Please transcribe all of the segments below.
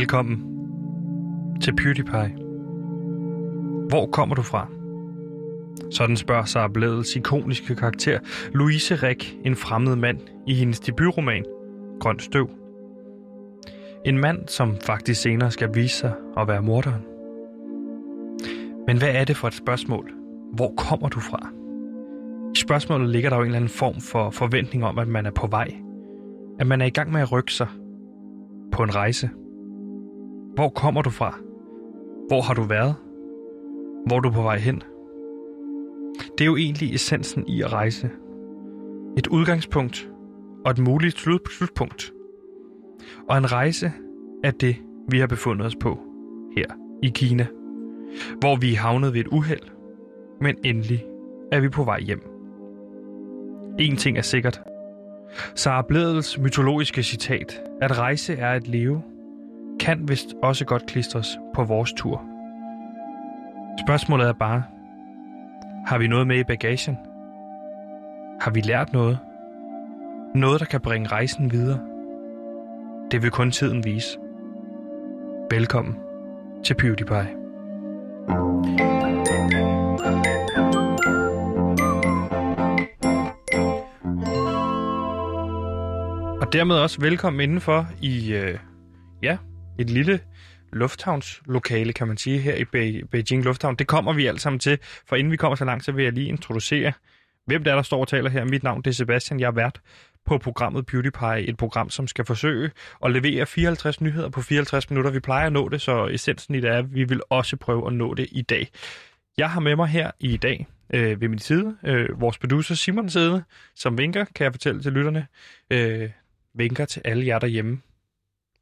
Velkommen til PewDiePie. Hvor kommer du fra? Sådan spørger sig Bladets ikoniske karakter Louise Rick, en fremmed mand, i hendes debutroman Grøn Støv. En mand, som faktisk senere skal vise sig at være morderen. Men hvad er det for et spørgsmål? Hvor kommer du fra? I spørgsmålet ligger der jo en eller anden form for forventning om, at man er på vej. At man er i gang med at rykke sig på en rejse. Hvor kommer du fra? Hvor har du været? Hvor er du på vej hen? Det er jo egentlig essensen i at rejse. Et udgangspunkt og et muligt slut- slutpunkt. Og en rejse er det, vi har befundet os på her i Kina. Hvor vi er havnet ved et uheld, men endelig er vi på vej hjem. En ting er sikkert. Sara Bledels mytologiske citat, at rejse er at leve, kan vist også godt klistres på vores tur. Spørgsmålet er bare, har vi noget med i bagagen? Har vi lært noget? Noget, der kan bringe rejsen videre? Det vil kun tiden vise. Velkommen til PewDiePie. Og dermed også velkommen indenfor i, øh, ja, et lille lufthavnslokale, kan man sige, her i Be- Beijing Lufthavn. Det kommer vi alle sammen til, for inden vi kommer så langt, så vil jeg lige introducere, hvem det er, der står og taler her. Mit navn det er Sebastian, jeg er vært på programmet PewDiePie, et program, som skal forsøge at levere 54 nyheder på 54 minutter. Vi plejer at nå det, så essensen i det er, at vi vil også prøve at nå det i dag. Jeg har med mig her i dag øh, ved min side øh, vores producer Simon Sede, som vinker, kan jeg fortælle til lytterne, øh, vinker til alle jer derhjemme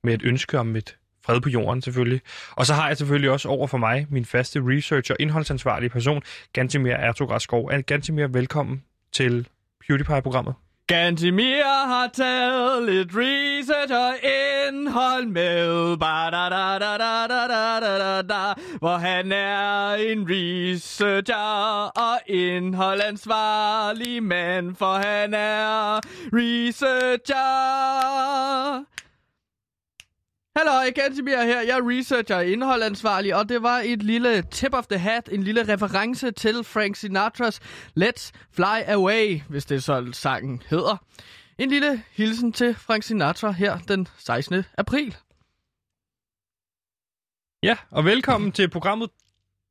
med et ønske om et fred på jorden selvfølgelig. Og så har jeg selvfølgelig også over for mig min faste researcher og indholdsansvarlige person, Gantimir Ertogradskov. Gantimir, velkommen til PewDiePie-programmet. Gantimir har taget lidt research og indhold med, ba da da da da da da da da da hvor han er en researcher og indholdansvarlig mand, for han er researcher. Hallo, Gantimir her. Jeg er researcher og indholdansvarlig, og det var et lille tip of the hat, en lille reference til Frank Sinatras Let's Fly Away, hvis det så sangen hedder. En lille hilsen til Frank Sinatra her den 16. april. Ja, og velkommen til programmet.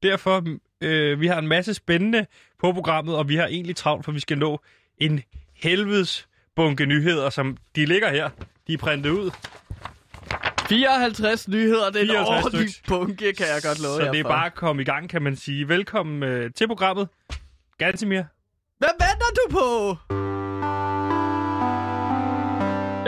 Derfor, øh, vi har en masse spændende på programmet, og vi har egentlig travlt, for vi skal nå en helvedes bunke nyheder, som de ligger her. De er printet ud. 54 nyheder, det er en 54 ordentlig styks. bunke, kan jeg godt love Så jer det er for. bare at komme i gang, kan man sige. Velkommen øh, til programmet. Gantimir. Hvad venter du på?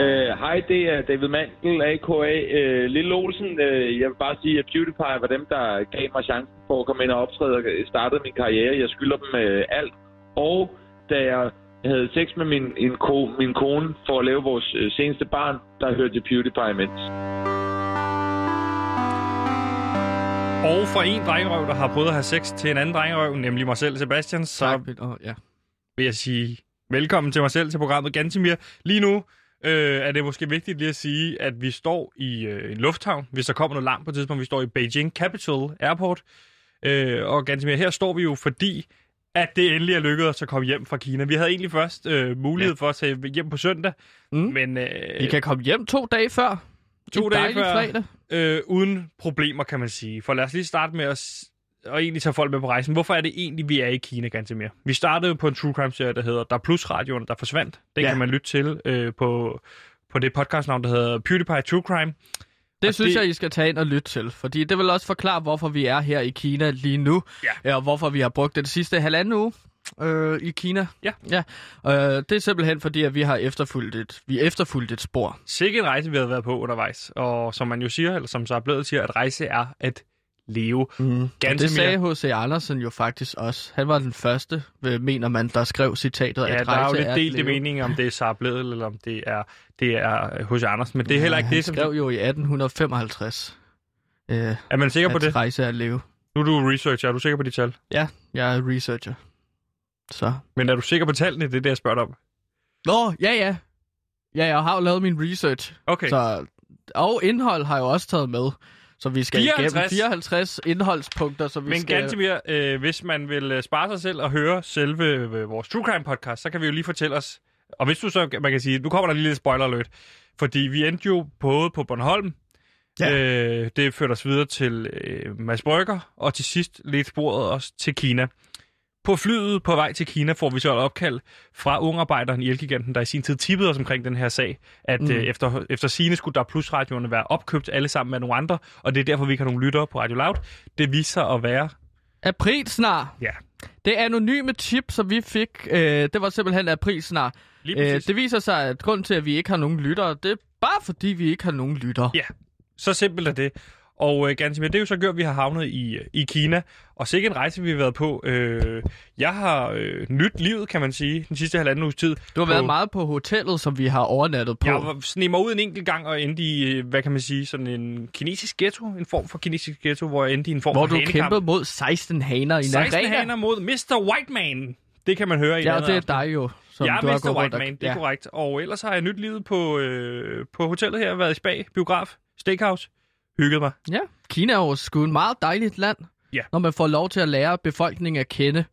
Øh, Hej, det er David Mandel, a.k.a. Øh, Lille Olsen. Øh, jeg vil bare sige, at PewDiePie var dem, der gav mig chancen for at komme ind og optræde og startede min karriere. Jeg skylder dem øh, alt. Og da jeg havde sex med min, en ko, min kone for at lave vores øh, seneste barn, der hørte jeg PewDiePie imens. Og fra en drengerøv, der har prøvet at have sex til en anden drengerøv, nemlig mig selv, Sebastian, så Tak. Ja. vil jeg sige velkommen til mig selv til programmet Gantimir. Lige nu øh, er det måske vigtigt lige at sige, at vi står i øh, en lufthavn, hvis der kommer noget langt på et tidspunkt. Vi står i Beijing Capital Airport. Øh, og Gantimir, her står vi jo, fordi at det endelig er lykkedes os at komme hjem fra Kina. Vi havde egentlig først øh, mulighed ja. for at tage hjem på søndag, Mm. men øh, I kan komme hjem to dage før. To en dage før. fredag. Øh, uden problemer, kan man sige. For lad os lige starte med at og egentlig tage folk med på rejsen. Hvorfor er det egentlig, vi er i Kina, Gantemir? Vi startede på en true crime serie, der hedder Der er Plus Radioen, der forsvandt. Den Ja. kan man lytte til øh, på, på det podcastnavn, der hedder PewDiePie True Crime. Det Og synes det- jeg, I skal tage ind og lytte til, fordi det vil også forklare, hvorfor vi er her i Kina lige nu, Ja. og hvorfor vi har brugt det sidste halvanden uge øh, i Kina. Ja. ja. Øh, det er simpelthen fordi, at vi har efterfulgt et, vi efterfulgt et spor. Sikke en rejse, vi havde været på undervejs. Og som man jo siger, eller som så er blevet siger, at rejse er at leve. Mm. Og Ganske det sagde. H.C. Andersen jo faktisk også. Han var den første, øh, mener man, der skrev citatet, Ja, at der er jo lidt at delte mening, om det er Sara Bledel, eller om det er det er H.C. Andersen. Men det er heller ikke han det, som... skrev jo i 1855, øh, Er man sikker på at det? rejse er at leve. Nu er du researcher. Er du sikker på de tal? Ja, jeg er researcher. Så. Men er du sikker på tallene? Det er det, jeg spørger dig om. Nå, ja, ja. Ja, jeg har jo lavet min research. Okay. Så Og indhold har jeg jo også taget med. Så vi skal 54. igennem 54 indholdspunkter, så vi Men skal... Gantemir, øh, hvis man vil øh, spare sig selv og høre selve øh, vores True Crime podcast, så kan vi jo lige fortælle os, og hvis du så, man kan sige, nu kommer der lige lidt spoiler alert, fordi vi endte jo både på Bornholm, Ja. øh, det førte os videre til øh, Mads Brygger, og til sidst lidt sporet os til Kina. På flyet på vej til Kina får vi så et opkald fra ungarbejderen i Elgiganten, der i sin tid tippede os omkring den her sag, at mm. Øh, efter, efter sine skulle der plusradioerne være opkøbt alle sammen af nogle andre, og det er derfor, vi ikke har nogen lyttere på Radio Loud. Det viser sig at være April snart. Ja. Det anonyme tip, som vi fik, øh, det var simpelthen april snart. Øh, det viser sig, at grunden til, at vi ikke har nogen lyttere, det er bare fordi, vi ikke har nogen lyttere. Ja, så simpelt er det. Og øh, Gansimir, det er jo så gjort, at vi har havnet i, i Kina, og sikke en rejse, vi har været på. Øh, jeg har øh, nyt livet, kan man sige, den sidste halvanden uges tid. Du har været på- meget på hotellet, som vi har overnattet på. Jeg sneg mig ud en enkelt gang og endte i, øh, hvad kan man sige, sådan en kinesisk ghetto, en form for kinesisk ghetto, hvor jeg endte i en form hvor for du hanekamp. kæmpede mod 16 haner i en 16 arena. haner mod Mr. White Man. Det kan man høre i Ja, det er dig jo, som jeg du er Mr. White Man, det er ja. korrekt. Og ellers har jeg nyt livet på, øh, på hotellet her, været i spa, biograf, steakhouse, hygget mig. Ja, Kina er jo sgu et meget dejligt land, Ja. når man får lov til at lære befolkningen at kende.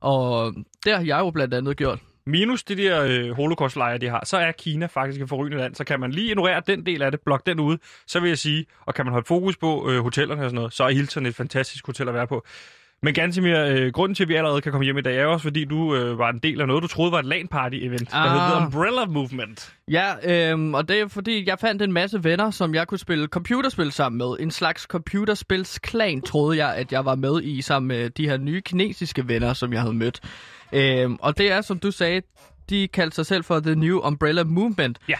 Og det har jeg jo blandt andet gjort. Minus de der øh, holocaust-lejre, de har, så er Kina faktisk et forrygende land. Så kan man lige ignorere den del af det, blokke den ude, så vil jeg sige, og kan man holde fokus på øh, hotellerne og sådan noget, så er Hilton et fantastisk hotel at være på. Men Gansimir, øh, grunden til, at vi allerede kan komme hjem i dag, er også, fordi du øh, var en del af noget, du troede var et LAN-party-event, der Ah. hed The Umbrella Movement. Ja, øhm, og det er fordi, jeg fandt en masse venner, som jeg kunne spille computerspil sammen med. En slags computerspilsklan, troede jeg, at jeg var med i, sammen med de her nye kinesiske venner, som jeg havde mødt. Øhm, og det er, som du sagde, de kaldte sig selv for The New Umbrella Movement. Ja.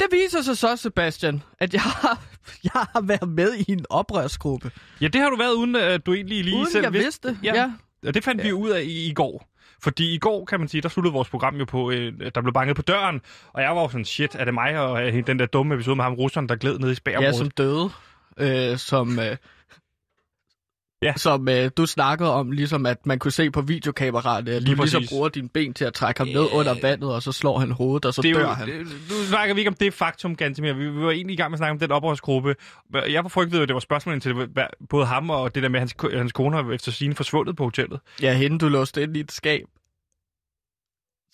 Det viser sig så, Sebastian, at jeg har, jeg har været med i en oprørsgruppe. Ja, det har du været, uden at du egentlig lige Uden selv jeg vidste. Ja. ja. Og det fandt vi ud af i, i går. Fordi i går, kan man sige, der sluttede vores program jo på, øh, der blev banket på døren, og jeg var jo sådan, shit, er det mig og øh, den der dumme episode med ham russeren, der gled ned i Ja, spærområdet? som døde. Øh, som øh, Ja. som øh, du snakkede om, ligesom at man kunne se på videokameraet, at Lige du ligesom præcis. bruger dine ben til at trække ham ned under vandet, og så slår han hovedet, og så det dør jo, han. det, nu snakker vi ikke om det faktum, Gantemir. Vi, vi var egentlig i gang med at snakke om den oprørsgruppe. Jeg var frygtet, at det var spørgsmål til både ham og det der med, at hans, hans kone har efter sine forsvundet på hotellet. Ja, hende du låste ind i et skab.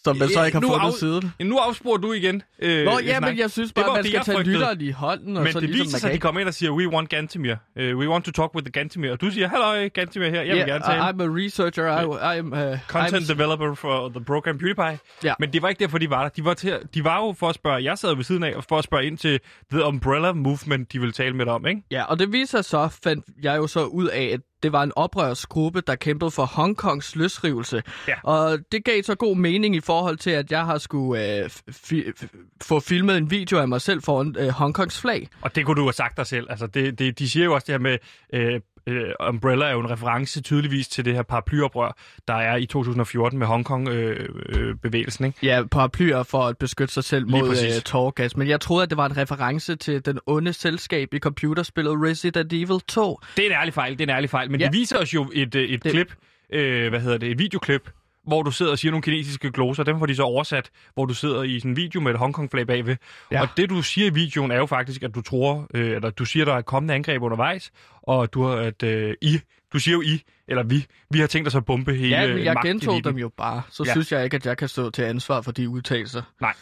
Som man så ikke har nu fundet af- siden. Nu afsporer du igen. Øh, Nå, ja, men jeg synes Det bare, var man skal jeg tage lytteren i hånden, og Men så det ligesom, viser sig, at de kommer ind og siger, we want Gantemir. Uh, we want to talk with the Gantemir. Og du siger, hello, Gantemir her. Jeg vil gerne tale. I'm a researcher, I, I'm... Uh, Content I'm, developer for the program PewDiePie. Ja. Men det var ikke derfor, de var der. De var, til, de var jo for at spørge, jeg sad ved siden af, og for at spørge ind til The Umbrella Movement, de ville tale med dig om, ikke? Ja, og det viser så, fandt jeg jo så ud af, at det var en oprørsgruppe, der kæmpede for Hongkongs løsrivelse. Ja. Og det gav så god mening i forhold til, at jeg har skulle øh, fi- få filmet en video af mig selv foran øh, Hongkongs flag. Og det kunne du have sagt dig selv. Altså, det, det, de siger jo også det her med, øh, øh, Umbrella er jo en reference tydeligvis til det her paraplyoprør, der er i 2014 med Hongkong-bevægelsen, ikke? Ja, paraplyer for at beskytte sig selv mod øh, tårgas. Men jeg troede, at det var en reference til den onde selskab i computerspillet Resident Evil 2. Det er en ærlig fejl, det er en ærlig fejl. Men Ja. ja. det viser os jo et, øh, et Det- klip, øh, hvad hedder det, et videoklip, hvor du sidder og siger nogle kinesiske gloser. Dem får de så oversat, hvor du sidder i sådan en video med et Hongkong-flag bagved. Ja. Og det, du siger i videoen, er jo faktisk, at du tror, øh, eller du siger, der er kommende angreb undervejs, og du har, at øh, I, du siger jo I, eller vi, vi har tænkt os at bombe hele Ja, men jeg gentog dem jo bare. Så. Ja. synes jeg ikke, at jeg kan stå til ansvar for de udtalelser. Nej.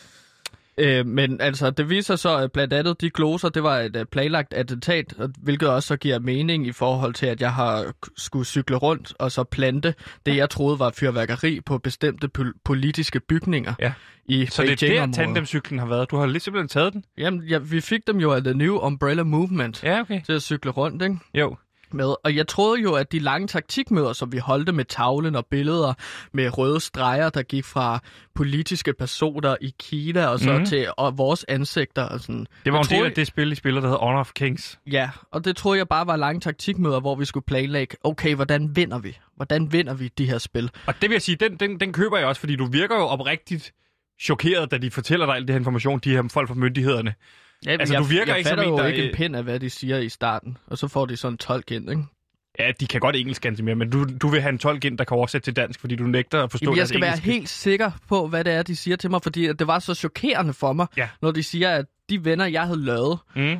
Øh, men altså, det viser så, at blandt andet de gloser, det var et øh, planlagt attentat, hvilket også så giver mening i forhold til, at jeg har skulle cykle rundt og så plante det, jeg troede var fyrværkeri på bestemte pol- politiske bygninger Ja. i Så det er der, tandemcyklen har været. Du har lidt simpelthen taget den. Jamen, ja, vi fik dem jo af The New Umbrella Movement Ja, okay. til at cykle rundt, ikke? Jo. Med. Og jeg troede jo, at de lange taktikmøder, som vi holdte med tavlen og billeder med røde streger, der gik fra politiske personer i Kina og så mm. Til og vores ansigter. Og sådan. Det var Jeg en del af det spil, I spiller, der hedder Honor of Kings. Ja, og det troede jeg bare var lange taktikmøder, hvor vi skulle planlægge, okay, hvordan vinder vi? Hvordan vinder vi de her spil? Og det vil jeg sige, den, den, den køber jeg også, fordi du virker jo oprigtigt chokeret, da de fortæller dig alt det her information, de her folk fra myndighederne. Ja, Altså, jeg, du virker jeg ikke som en, jo der- ikke en pind af, hvad de siger i starten, og så får de sådan en tolk ind, ikke? Ja, de kan godt engelsk ganske mere, men du, du vil have en tolk ind, der kan oversætte til dansk, fordi du nægter at forstå Jamen, jeg skal være engelske. helt sikker på, hvad det er, de siger til mig, fordi det var så chokerende for mig, Ja. når de siger, at de venner, jeg havde lavet, Mm.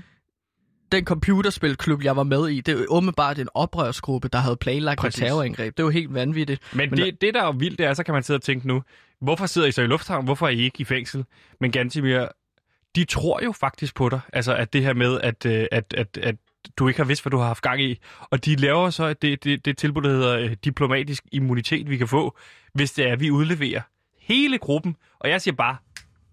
den computerspilklub, jeg var med i, det er jo åbenbart en oprørsgruppe, der havde planlagt Præcis. et terrorangreb. Det var helt vanvittigt. Men, Men- det, det, der er jo vildt, det er, så kan man sidde og tænke nu, hvorfor sidder I så i lufthavn? Hvorfor er I ikke i fængsel? Men Gantimir, de tror jo faktisk på dig. Altså, at det her med, at, øh, at, at, at du ikke har vidst, hvad du har haft gang i. Og de laver så det, det, det tilbud, der hedder øh, diplomatisk immunitet, vi kan få, hvis det er, at vi udleverer hele gruppen. Og jeg siger bare,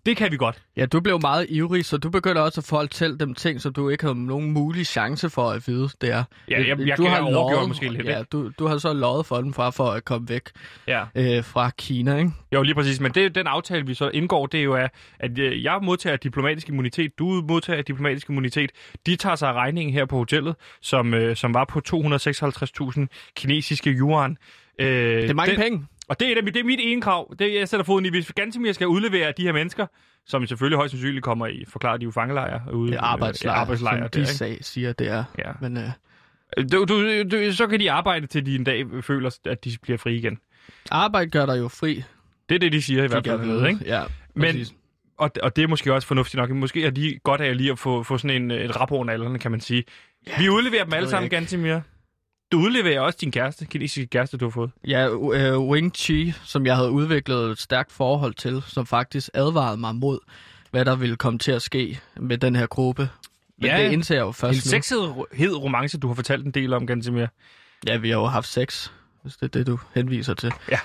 det kan vi godt. Ja, du blev meget ivrig, så du begynder også at fortælle dem ting, som du ikke havde nogen mulig chance for at vide, det er. Ja, jeg- jeg du kan har løjet- måske lidt, Ja, du, du har så lovet for dem fra for at komme væk Ja. øh, fra Kina, ikke? Jo, lige præcis. Men det, den aftale, vi så indgår, det er jo, at, at øh, jeg modtager diplomatisk immunitet, du modtager diplomatisk immunitet. De tager sig regningen her på hotellet, som, øh, som var på 256.000 kinesiske yuan. Øh, Det er mange den, penge. Og det er, det er mit ene krav. Det, jeg sætter foden i. Hvis Gantemir skal udlevere de her mennesker, som selvfølgelig højst sandsynligt kommer i, forklaret de er jo fangelejre ude. Det er arbejdslejr, øh, arbejdslejre som der, de ikke? sag, siger, det er. Ja. Men øh, Du, du, du, så kan de arbejde, til de en dag føler, at de bliver fri igen. arbejde gør dig jo fri. Det er det, de siger i hvert fik jeg fald. Ved, ikke? Ja, Men, præcis. og, og det er måske også fornuftigt nok. Måske er de godt af lige at få, få sådan en, et rap over nallerne, kan man sige. Yeah, vi udleverer dem alle sammen. Gantimir. Du udleverer også din kæreste, kinesiske kæreste, du har fået. Ja, øh, Wing Chi, som jeg havde udviklet et stærkt forhold til, som faktisk advarede mig mod, hvad der ville komme til at ske med den her gruppe. Men Ja, det indser jeg jo En først nu. sexhed romance, du har fortalt en del om, Gantimir. Ja, vi har jo haft sex, hvis det er det, du henviser til. Ja.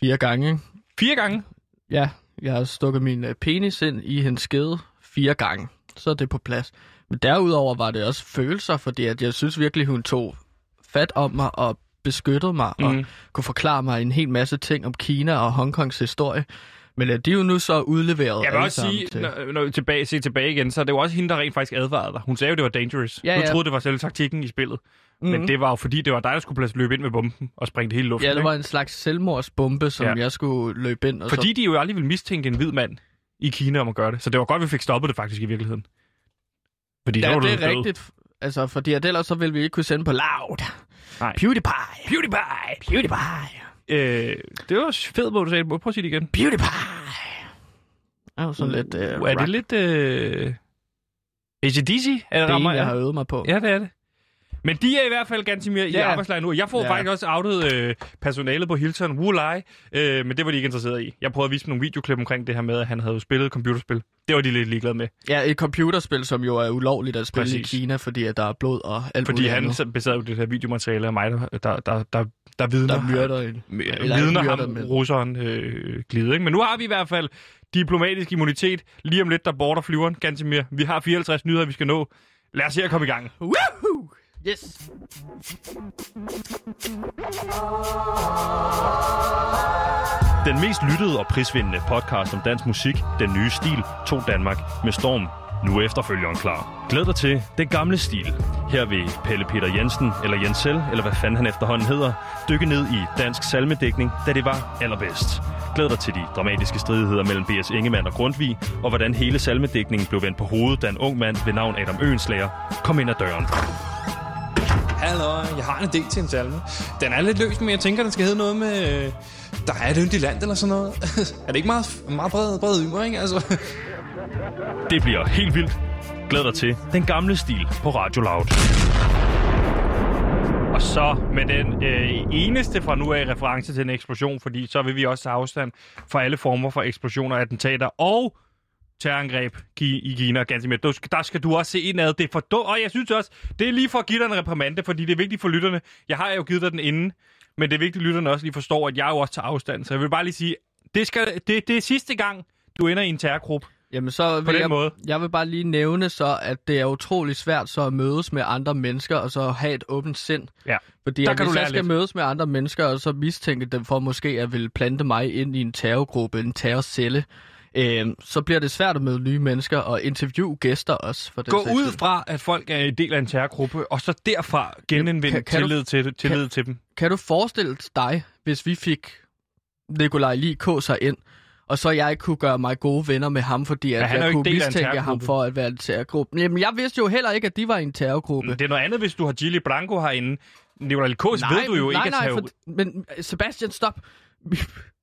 Fire gange, ikke? Fire gange. Ja, jeg har stukket min øh, penis ind i hendes skede fire gange. Så er det på plads. Men derudover var det også følelser, fordi at jeg synes virkelig, hun tog fat om mig og beskyttede mig mm. og Mhm. kunne forklare mig en hel masse ting om Kina og Hongkongs historie. Men øh, de er jo nu så udleveret Jeg vil også sige, til... når, når vi tilbage, se tilbage igen, så er det jo også hende, der rent faktisk advarede dig. Hun sagde jo, det var dangerous. Ja, Du ja. troede, det var selve taktikken i spillet. Mm. Mhm. Men det var jo fordi, det var dig, der skulle løbe ind med bomben og springe det hele luften. Ja, det ikke? var en slags selvmordsbombe, som Ja. jeg skulle løbe ind. Og Fordi så... de jo aldrig ville mistænke en hvid mand i Kina om at gøre det. Så det var godt, vi fik stoppet det faktisk i virkeligheden. Fordi Ja, det er død. rigtigt. Altså, fordi at ellers så ville vi ikke kunne sende på loud. Nej. PewDiePie. PewDiePie! PewDiePie. Øh, det var fedt, hvor du sagde. Prøv at sige det igen. PewDiePie. Det er jo sådan lidt... Uh, er det lidt... Øh... ACDC? Er det, det rammer, er en, jeg har øvet mig på. Ja, det er det. Men de er i hvert fald ganske mere i Ja. arbejdslejr nu. Jeg får ja. Faktisk også outet øh, personalet på Hilton, Wulai, øh, men det var de ikke interesseret i. Jeg prøvede at vise dem nogle videoklip omkring det her med, at han havde spillet et computerspil. Det var de lidt ligeglade med, Ja, et computerspil, som jo er ulovligt at spille Præcis. i Kina, fordi at der er blod og alt fordi han andet. besad jo det her videomateriale af mig, der, der, der, der, der vidner, der myrder en. Eller vidner ham, men- russeren øh, glide. Ikke? Men nu har vi i hvert fald diplomatisk immunitet. Lige om lidt, der border flyveren, Gantemir. Vi har 54 nyheder, vi skal nå. Lad os se at komme i gang. Woohoo! Yes! Den mest lyttede og prisvindende podcast om dansk musik, Den Nye Stil, tog Danmark med storm. Nu er efterfølgeren klar. Glæd dig til Den Gamle Stil. Her vil Pelle Peter Jensen, eller Jensel, eller hvad fanden han efterhånden hedder, dykke ned i dansk salmedækning, da det var allerbedst. Glæd dig til de dramatiske stridigheder mellem B.S. Ingemann og Grundtvig, og hvordan hele salmedækningen blev vendt på hovedet, da en ung mand ved navn Adam Øenslager kom ind ad døren. Hallo, jeg har en idé til en salme. Den er lidt løs, men jeg tænker, den skal hedde noget med... øh, Der er et yndigt land eller sådan noget. er det ikke meget, meget bred, bred ymer, ikke? Altså, Det bliver helt vildt. Glæd dig til Den Gamle Stil på Radio Loud. Og så med den øh, eneste fra nu af reference til en eksplosion, fordi så vil vi også tage afstand fra alle former for eksplosioner, attentater og terrorangreb i Kina. Med. Du, der skal du også se indad. Det er for dumt. Og jeg synes også, det er lige for at give dig en reprimande, fordi det er vigtigt for lytterne. Jeg har jo givet dig den inden, men det er vigtigt, at lytterne også lige forstår, at jeg jo også tager afstand. Så jeg vil bare lige sige, det, skal, det, det er sidste gang, du ender i en terrorgruppe. Jamen så På vil den jeg, måde. jeg vil bare lige nævne så, at det er utrolig svært så at mødes med andre mennesker, og så have et åbent sind. Ja. Fordi Der at kan hvis jeg skal lidt. mødes med andre mennesker, og så mistænke dem for måske at vil plante mig ind i en terrorgruppe, en terrorcelle, øh, så bliver det svært at møde nye mennesker og interviewe gæster også. For den Gå ud fra, at folk er en del af en terrorgruppe, og så derfra genindvinde Kan- kan du- tillid, til, tillid til dem. Kan du forestille dig, hvis vi fik Nikolaj K. sig ind, og så jeg kunne gøre mig gode venner med ham, fordi at er jo jeg kunne mistænke ham for at være en terrorgruppe. Jamen, jeg vidste jo heller ikke, at de var en terrorgruppe. Det er noget andet, hvis du har Gilly Branco herinde. Nicolai Likos ved du jo nej, ikke nej, at tage for, men Sebastian, stop.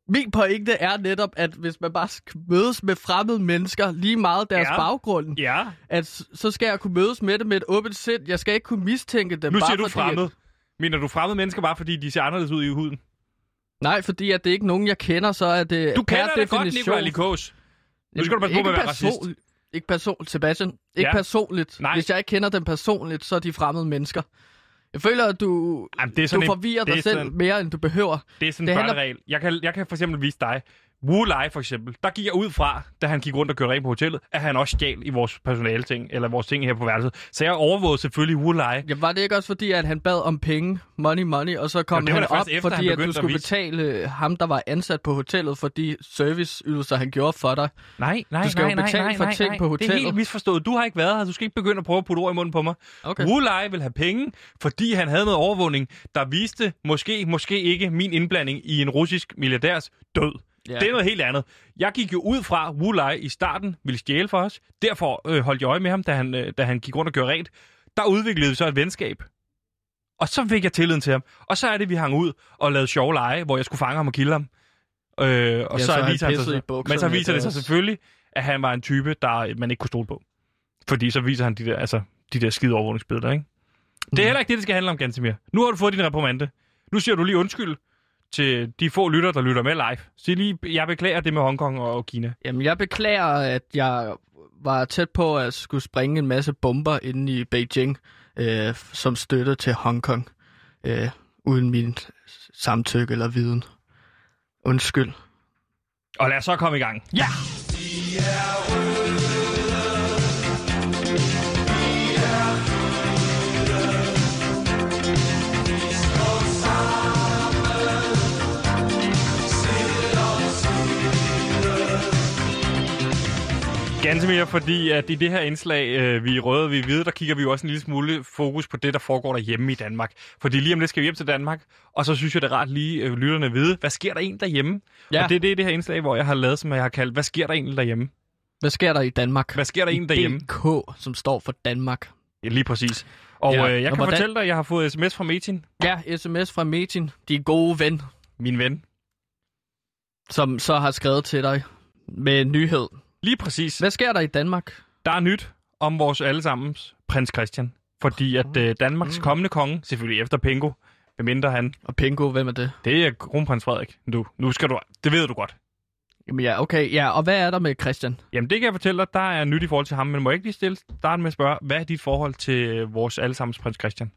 Min pointe er netop, at hvis man bare skal mødes med fremmede mennesker, lige meget deres Ja. baggrund, Ja. at så skal jeg kunne mødes med dem med et åbent sind. Jeg skal ikke kunne mistænke dem. Nu bare siger du fordi, fremmed. At, Mener du fremmede mennesker bare, fordi de ser anderledes ud i huden? nej, fordi at det er ikke nogen, jeg kender, så er det Du kender godt definition... Nikolaj Likos. Nu skal du passe på med at være racist. personligt. Ikke personligt, Sebastian. Ikke Ja. personligt. Nej. Hvis jeg ikke kender dem personligt, så er de fremmede mennesker. Jeg føler, at du, Jamen, det er du sådan en- forvirrer det er dig selv sådan- mere, end du behøver. Det er sådan en Det handler- børneregel. Jeg kan, jeg kan for eksempel vise dig. Wu Lai for eksempel. Der gik jeg ud fra, da han gik rundt og kørte rent på hotellet, at han også stjal i vores personale-ting, eller vores ting her på værelset. Så jeg overvågede selvfølgelig Wu Lai. Ja, var det ikke også fordi, at han bad om penge, money, money, og så kom var han op, efter, han fordi at du at skulle vise- betale ham, der var ansat på hotellet, for de serviceydelser, han gjorde for dig? Nej, nej, Du skal jo nej, nej, betale nej, for nej, ting nej. på Det er hotellet. helt misforstået. Du har ikke været her. Du skal ikke begynde at prøve at putte ord i munden på mig. Okay. Wu Lai vil have penge, fordi han havde noget overvågning, der viste måske, måske ikke min indblanding i en russisk milliardærs død. Ja. Det er noget helt andet. Jeg gik jo ud fra, at Wu Lai i starten ville stjæle for os. Derfor øh, holdt jeg øje med ham, da han, øh, da han gik rundt og gjorde rent. Der udviklede vi så et venskab. Og så fik jeg tilliden til ham. Og så er det, vi hang ud og lavede sjove lege, hvor jeg skulle fange ham og kille ham. Øh, og Ja, så, så han viser han sig, men så viser det sig selvfølgelig, at han var en type, der man ikke kunne stole på. Fordi så viser han de der, altså, de der skide overvågningsbilleder, ikke? Det er heller ikke det, det skal handle om, Gantemir. Nu har du fået din reprimande. Nu siger du lige undskyld til de få lytter, der lytter med live. Sig lige, jeg beklager det med Hongkong og Kina. Jamen, jeg beklager, at jeg var tæt på at skulle springe en masse bomber inde i Beijing, øh, som støtte til Hongkong, øh, uden min samtykke eller viden. Undskyld. Og lad os så komme i gang. Ja! Ganske mere, fordi at i det her indslag, øh, vi er røde, vi er hvide, der kigger vi jo også en lille smule fokus på det, der foregår derhjemme i Danmark. Fordi lige om lidt skal vi hjem til Danmark, og så synes jeg, det er rart lige øh, lytterne vide, hvad sker der egentlig derhjemme? Ja. Og det er det, det her indslag, hvor jeg har lavet, som jeg har kaldt, hvad sker der egentlig derhjemme? Hvad sker der i Danmark? Hvad sker der egentlig derhjemme? DK, som står for Danmark. Ja, lige præcis. Og Ja, øh, jeg og kan hvordan- fortælle dig, at jeg har fået sms fra Metin, Ja, sms fra Metin, din gode ven, min ven. som så har skrevet til dig med en nyhed. Lige præcis. Hvad sker der i Danmark? Der er nyt om vores allesammens prins Christian. Fordi at øh, Danmarks kommende konge, selvfølgelig efter Pingo, medmindre han, Og Pingo, hvem er det? det er kronprins Frederik. Du, nu skal du, det ved du godt. Jamen ja, okay. Ja, og hvad er der med Christian? Jamen det kan jeg fortælle dig, der er nyt i forhold til ham, men må jeg ikke lige stille, starte med at spørge, hvad er dit forhold til øh, vores allesammens prins Christian?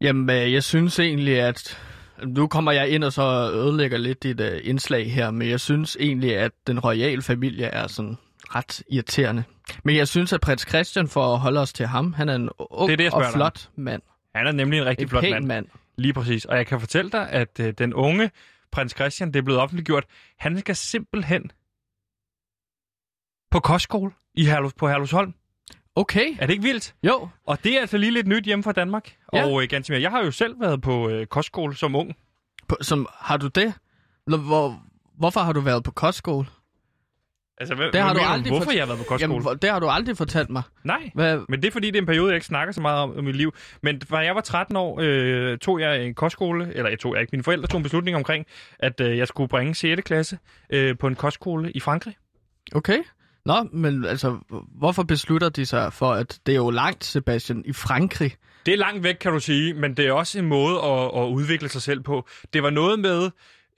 Jamen, øh, jeg synes egentlig, at... Nu kommer jeg ind og så ødelægger lidt dit uh, indslag her, men jeg synes egentlig, at den royale familie er sådan ret irriterende. Men jeg synes, at prins Christian, for at holde os til ham, han er en ung Det er det, og spørger dig flot mand. Han er nemlig en rigtig En flot mand. mand. Lige præcis. Og jeg kan fortælle dig, at øh, den unge prins Christian, det er blevet offentliggjort, han skal simpelthen på kostskole i Herlus, på Herlusholm. Okay, Er det ikke vildt? jo. Og det er altså lige lidt nyt hjemme fra Danmark. Ja. Og øh, ganske mere, jeg har jo selv været på øh, kostskole som ung. På, som, har du det? Hvor, hvorfor har du været på kostskole? Altså, hvad, Det har hvad du mener aldrig hvorfor fort- jeg har været på kostskole? Jamen, det har du aldrig fortalt mig. Nej, Hvad, men det er fordi, det er en periode, jeg ikke snakker så meget om i mit liv. Men da jeg var 13 år, øh, tog jeg en kostskole, eller jeg tog jeg ikke, mine forældre tog en beslutning omkring, at øh, jeg skulle bringe 6. klasse øh, på en kostskole i Frankrig. Okay. Nå, men altså, hvorfor beslutter de sig for, at det er jo langt, Sebastian, i Frankrig? Det er langt væk, kan du sige, men det er også en måde at, at udvikle sig selv på. Det var noget med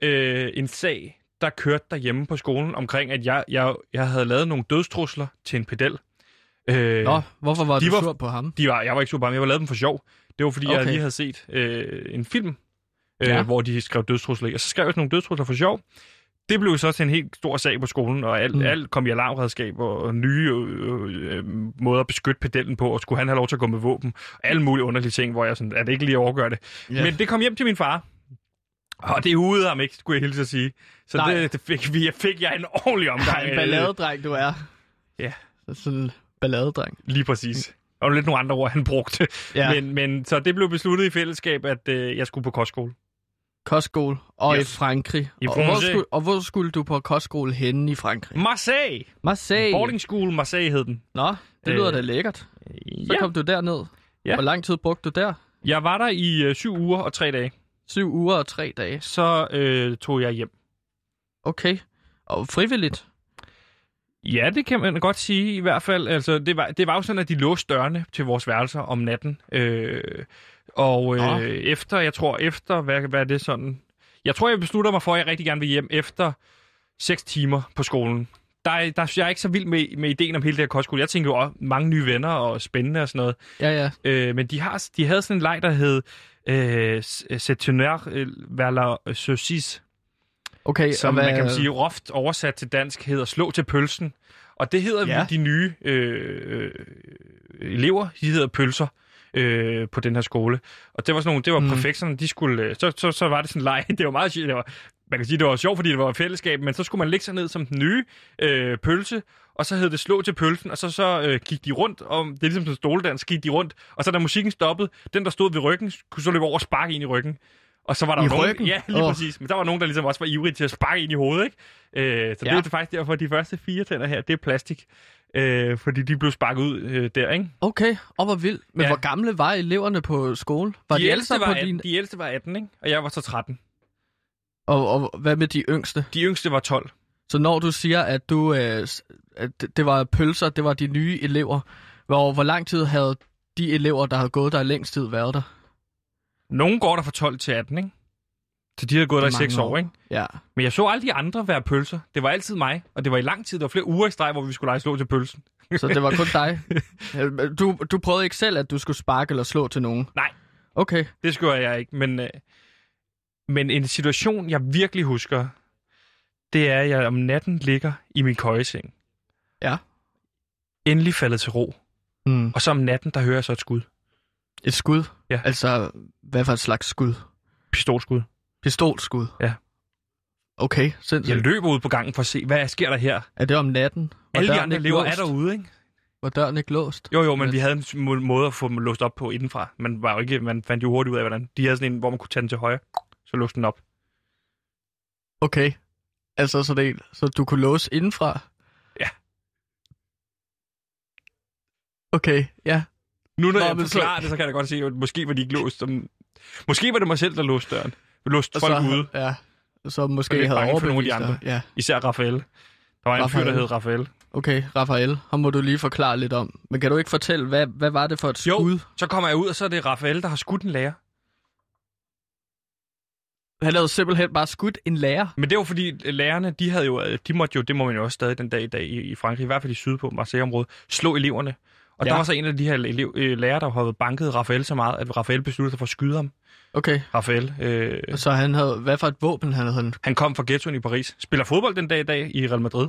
øh, en sag, der kørte derhjemme på skolen omkring, at jeg, jeg, jeg havde lavet nogle dødstrusler til en pedel. Øh, Nå, hvorfor var de du var- sur på ham? de var, jeg var ikke super jeg var lavet dem for sjov. Det var fordi, okay. jeg lige havde set øh, en film, øh, Ja. hvor de skrev dødstrusler i. Og så skrev jeg sådan nogle dødstrusler for sjov. Det blev så til en helt stor sag på skolen, og alt, Mm. alt kom i alarmredskab og, og nye øh, øh, måder at beskytte pedellen på, og skulle han have lov til at gå med våben, og alle mulige underlige ting, hvor jeg sådan, er det ikke lige at overgøre det? Ja. Men det kom hjem til min far, og det hudede ham ikke, skulle jeg hilse at sige. Så Nej. det, det fik, vi, fik jeg en ordentlig omgang. en balladedreng, du er. Ja. Sådan en balladedreng. Lige præcis. Og lidt nogle andre ord, han brugte. Ja. Men, men så det blev besluttet i fællesskab, at øh, jeg skulle på kostskole. Kostskole. Og Yes. i Frankrig. I og, hvor skulle, og hvor skulle du på kostskole henne i Frankrig? Marseille! Marseille. Boarding School Marseille hed den. Nå, det lyder Øh, da lækkert. Så Ja. kom du derned. Ja. Hvor lang tid brugte du der? Jeg var der i øh, syv uger og tre dage. Syv uger og tre dage. så øh, tog jeg hjem. Okay. Og frivilligt. Ja, det kan man godt sige i hvert fald. Altså, det, var, det var jo sådan, at de låste dørene til vores værelser om natten. Øh, og øh, efter, jeg tror efter, hvad, hvad er det sådan? Jeg tror, jeg beslutter mig for, at jeg rigtig gerne vil hjem efter 6 timer på skolen. Der, er- der, jeg er ikke så vild med, med ideen om hele det her kostskole. Jeg tænker jo også mange nye venner og spændende og sådan noget. Ja, ja. Øh, men de, har, de havde sådan en leg, der hed øh, Setionnaire øh, vers la saucisse. Okay, Som og hvad, man kan sige, groft oversat til dansk hedder slå til pølsen. Og det hedder ja. de nye øh, øh, elever, de hedder pølser øh, på den her skole. Og det var sådan nogle, det var Mm. præfekterne, de skulle, øh, så, så, så var det sådan en leg, det var meget sjovt, det var, man kan sige, det var sjovt, fordi det var fællesskab, men så skulle man lægge sig ned som den nye øh, pølse, og så hed det slå til pølsen, og så, så øh, gik de rundt, og det er ligesom sådan en stoledans, gik de rundt, og så da musikken stoppede, den der stod ved ryggen, kunne så løbe over og sparke ind i ryggen. Og så var der I nogen, ryggen? Ja, lige oh. præcis. Men der var nogen, der ligesom også var ivrige til at sparke ind i hovedet, ikke? Øh, så Ja. det er faktisk derfor, at de første fire tænder her, det er plastik. Øh, fordi de blev sparket ud øh, der, ikke? Okay, og hvor vildt. Men Ja. hvor gamle var eleverne på skole? Var de, de ældste var på 18, din... de ældste var 18, ikke? Og jeg var så 13. Og, og hvad med de yngste? De yngste var 12. Så når du siger, at du øh, at det- var pølser, det var de nye elever, hvor, hvor lang tid havde de elever, der havde gået der længst tid, været der? Nogen går der fra 12 til 18, ikke? Så de har gået der i 6 år, år. ikke? Ja. Men jeg så aldrig de andre være pølser. Det var altid mig. Og det var i lang tid. Der var flere uger i streg, hvor vi skulle lege slå til pølsen. Så det var kun dig. Øh, Du, du prøvede ikke selv, at du skulle sparke eller slå til nogen? Nej. Okay. Det skulle jeg ikke. Men, øh, men en situation, jeg virkelig husker, det er, at jeg om natten ligger i min køjeseng. Ja. Endelig faldet til ro. Mm. Og så om natten, der hører jeg så et skud. Et skud? Ja. Altså, hvad for et slags skud? Pistolskud. Pistolskud? Ja. Okay, Jeg sindssygt. løber ud på gangen for at se, hvad sker der her? Er det om natten? Var Alle de andre ikke elever er derude, ikke? Var døren ikke låst? Jo, jo, men Men- vi havde en må- måde at få dem låst op på indenfra. Man, var jo ikke, man fandt jo hurtigt ud af, hvordan. De havde sådan en, hvor man kunne tage den til højre. Så låste den op. Okay. Altså, så, det, så du kunne låse indenfra? Ja. Okay, ja. Nu når Nå, jeg men så- forklarer det, så kan jeg da godt se, at måske var de ikke låst. Som... Måske var det mig selv, der låste døren. Og folk så, ude. Ja, så måske lidt havde for nogle af de dig. andre. Ja, Især Rafael. Der var en fyr, der hed Rafael. okay, Rafael, ham må du lige forklare lidt om. Men kan du ikke fortælle, hvad, hvad var det for et Jo. skud? Så kommer jeg ud, og så er det Rafael, der har skudt en lærer. Han havde simpelthen bare skudt en lærer. Men det var fordi, lærerne, de havde jo, de måtte jo, det må man jo også stadig den dag i dag i, i Frankrig, i hvert fald i Sydpå, Marseille-området, slå eleverne. Og. Ja. der var så en af de her elev, øh, lærere, der havde banket Rafael så meget, at Rafael besluttede sig for at skyde ham. Okay, Rafael, øh, så han havde, hvad for et våben han havde? han kom fra ghettoen i Paris. Spiller fodbold den dag i dag i Real Madrid.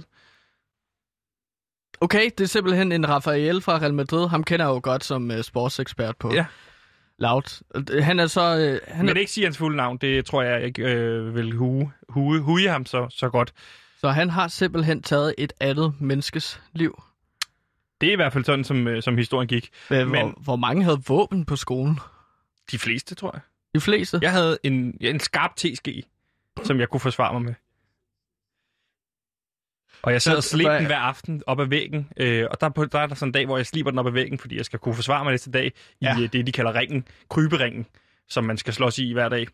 Okay, det er simpelthen en Rafael fra Real Madrid. Ham kender jeg jo godt som uh, sportsekspert på Ja. Loud. Han er så... Uh, han Men er, ikke sige hans fulde navn, det tror jeg ikke øh, vil hue, hue, hue ham så, så godt. Så han har simpelthen taget et andet menneskes liv. Det er i hvert fald sådan, som, øh, som historien gik. Hvor, Men- hvor mange havde våben på skolen? De fleste, tror jeg. De fleste? Jeg havde en, en skarp teske, som jeg kunne forsvare mig med. Og jeg sad og slæbte den hver aften op ad væggen, øh, og der, er på, der er der sådan en dag, hvor jeg sliber den op ad væggen, fordi jeg skal kunne forsvare mig næste dag i Ja. ja. det, de kalder ringen, kryberingen, som man skal slås i hver dag.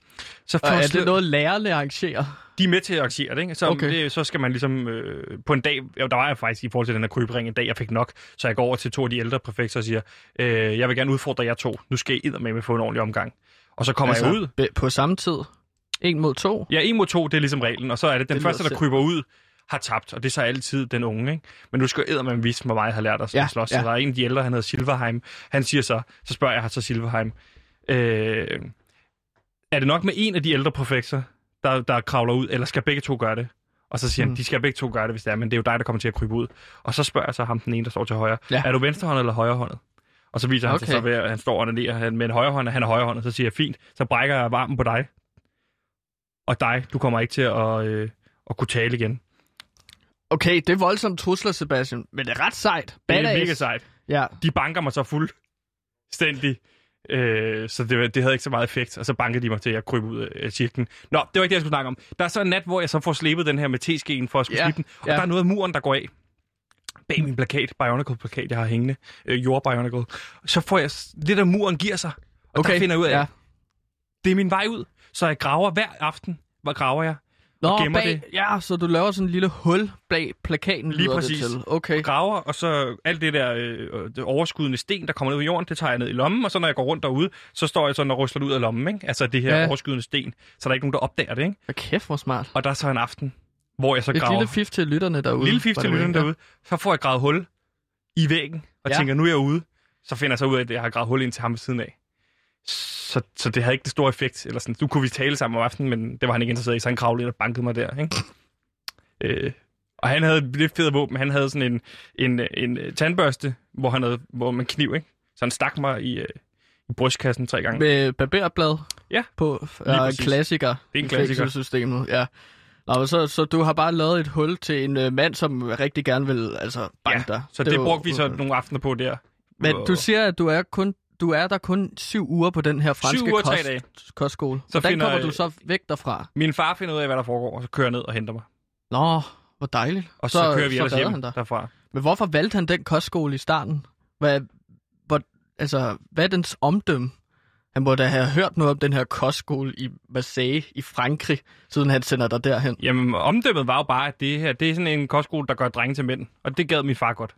Så Og er det noget, lærerne arrangerer? de er med til at arrangere det, ikke? Så, Okay. det, så skal man ligesom øh, på en dag, ja, der var jeg faktisk i forhold til den her krybering en dag, jeg fik nok, så jeg går over til to af de ældre præfekter og siger, øh, jeg vil gerne udfordre jer to, nu skal I med med få en ordentlig omgang. Og så kommer altså, jeg ud, be- På samme tid? En mod to? Ja, en mod to, det er ligesom reglen, og så er det den Det første, der kryber ud, har tabt, og det er så altid den unge, ikke? Men nu skal jeg man vise, hvor meget jeg har lært os Ja, at slås. ja. Så der er en af de ældre, han hedder Silverheim. Han siger så, så spørger jeg så Silverheim, øh, er det nok med en af de ældre præfekter, der, der kravler ud, eller skal begge to gøre det? Og så siger mm. Mm. han, de skal begge to gøre det, hvis det er, men det er jo dig, der kommer til at krybe ud. Og så spørger jeg så ham, den ene, der står til højre, Ja. er du venstrehåndet eller højrehåndet? Og så viser han Okay. sig så ved, at han står og han med en højrehånd, og han er højrehåndet. Så siger jeg, fint, så brækker jeg varmen på dig. Og dig, du kommer ikke til at, øh, at kunne tale igen. Okay, det er voldsomt trusler, Sebastian. Men det er ret sejt. Det er Badass. mega sejt. Ja. De banker mig så fuldstændig. Øh, så det, det havde ikke så meget effekt, og så bankede de mig til, at jeg krybe ud af cirklen. Nå, det var ikke det, jeg skulle snakke om. Der er så en nat, hvor jeg så får slippet den her med teskeen for at skulle Ja, slippe den, og ja. der er noget af muren, der går af. Bag min plakat, Bionicle-plakat, jeg har hængende, øh, jord Bionicle. Så får jeg lidt af muren giver sig, og okay. der finder jeg ud af, ja. Det er min vej ud. Så jeg graver hver aften. Hvor graver jeg? Nå, gemmer bag, det. ja, så du laver sådan en lille hul bag plakaten, Lige præcis. det til. Okay. graver, og så alt det der øh, det overskydende sten, der kommer ned i jorden, det tager jeg ned i lommen, og så når jeg går rundt derude, så står jeg sådan og rusler det ud af lommen, ikke? Altså det her ja. overskydende sten, så der er ikke nogen, der opdager det, ikke? Hvad kæft, hvor smart. Og der er så en aften, hvor jeg så Et graver... lille fif til lytterne derude. lille fif til lytterne derude, så får jeg gravet hul i væggen, og Ja. tænker, nu er jeg ude. Så finder jeg så ud af, at jeg har gravet hul ind til ham ved siden af. Så, så det havde ikke det store effekt. Eller sådan. Nu kunne vi tale sammen om aftenen, men det var han ikke interesseret i, så han kravlede og bankede mig der. Ikke? øh, og han havde lidt fedt våben. Han havde sådan en, en, en, en tandbørste, hvor, han havde, hvor man kniv, ikke? Så han stak mig i, øh, i brystkassen tre gange. Med barberblad Ja, på. en præcis. klassiker. Det er en klassiker. fængselssystemet, ja. Nå, men så, så du har bare lavet et hul til en øh, mand, som rigtig gerne vil altså, banke dig. Så det, det var- brugte vi så nogle aftener på der. Men du siger, at du er kun du er der kun syv uger på den her franske Syv uger, kost, dage. kostskole. Så Hvordan finder kommer du så væk derfra? Min far finder ud af, hvad der foregår, og så kører jeg ned og henter mig. Nå, hvor dejligt. Og så, så kører vi så ellers hjem derfra. Men hvorfor valgte han den kostskole i starten? Hvad, hvor, altså, hvad er dens omdømme? Han må da have hørt noget om den her kostskole i Marseille i Frankrig, siden han sender dig derhen. Jamen, omdømmet var jo bare, at det her det er sådan en kostskole, der gør drenge til mænd. Og det gad min far godt.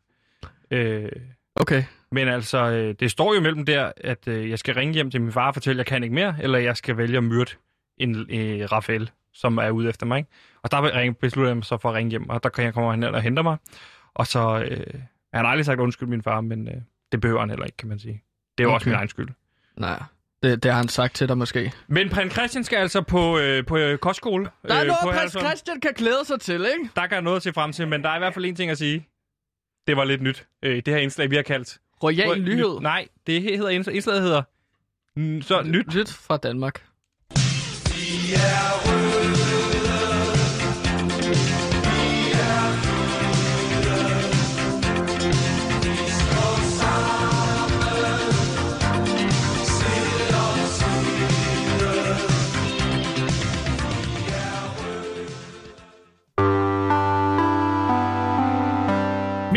Øh, Okay. men altså, øh, det står jo mellem der, at øh, jeg skal ringe hjem til min far og fortælle, at jeg kan ikke mere, eller jeg skal vælge at myrde en øh, Rafael, som er ude efter mig. Ikke? Og der beslutter jeg mig så for at ringe hjem, og der kan jeg komme hen og hente mig. Og så, øh, han har aldrig sagt undskyld min far, men øh, det behøver han heller ikke, kan man sige. Det er jo okay. også min egen skyld. Nej, det, det har han sagt til dig måske. Men prins Christian skal altså på, øh, på øh, kostskole. Der er øh, noget, på prins Herlufsholm. Christian kan glæde sig til, ikke? Der kan jeg noget se frem til, men der er i hvert fald en ting at sige. Det var lidt nyt. Øh, det her indslag, vi har kaldt... Royal Ny- nyhed. Nej, det hedder indslag, indslaget hedder... Så nyt. Nyt fra Danmark.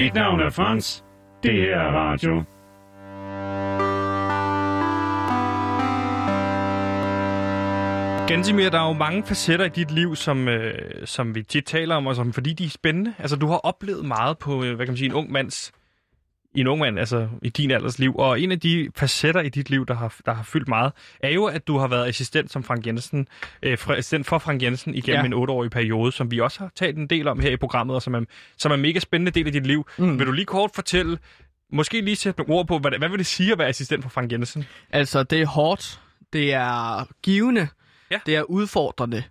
Mit navn er Frans. Det her er radio. Gansimir, der er jo mange facetter i dit liv, som, øh, som vi tit taler om, og som fordi de er spændende. Altså, du har oplevet meget på, øh, hvad kan man sige, en ung mands i en ung mand, altså i din alders liv. Og en af de facetter i dit liv, der har, der har fyldt meget, er jo, at du har været assistent som Frank Jensen, øh, for, assistent for Frank Jensen igennem Ja. en otteårig periode, som vi også har talt en del om her i programmet, og som er, som er en mega spændende del af dit liv. Mm. Vil du lige kort fortælle, måske lige sætte nogle ord på, hvad, hvad vil det sige at være assistent for Frank Jensen? Altså, det er hårdt, det er givende, Ja. det er udfordrende,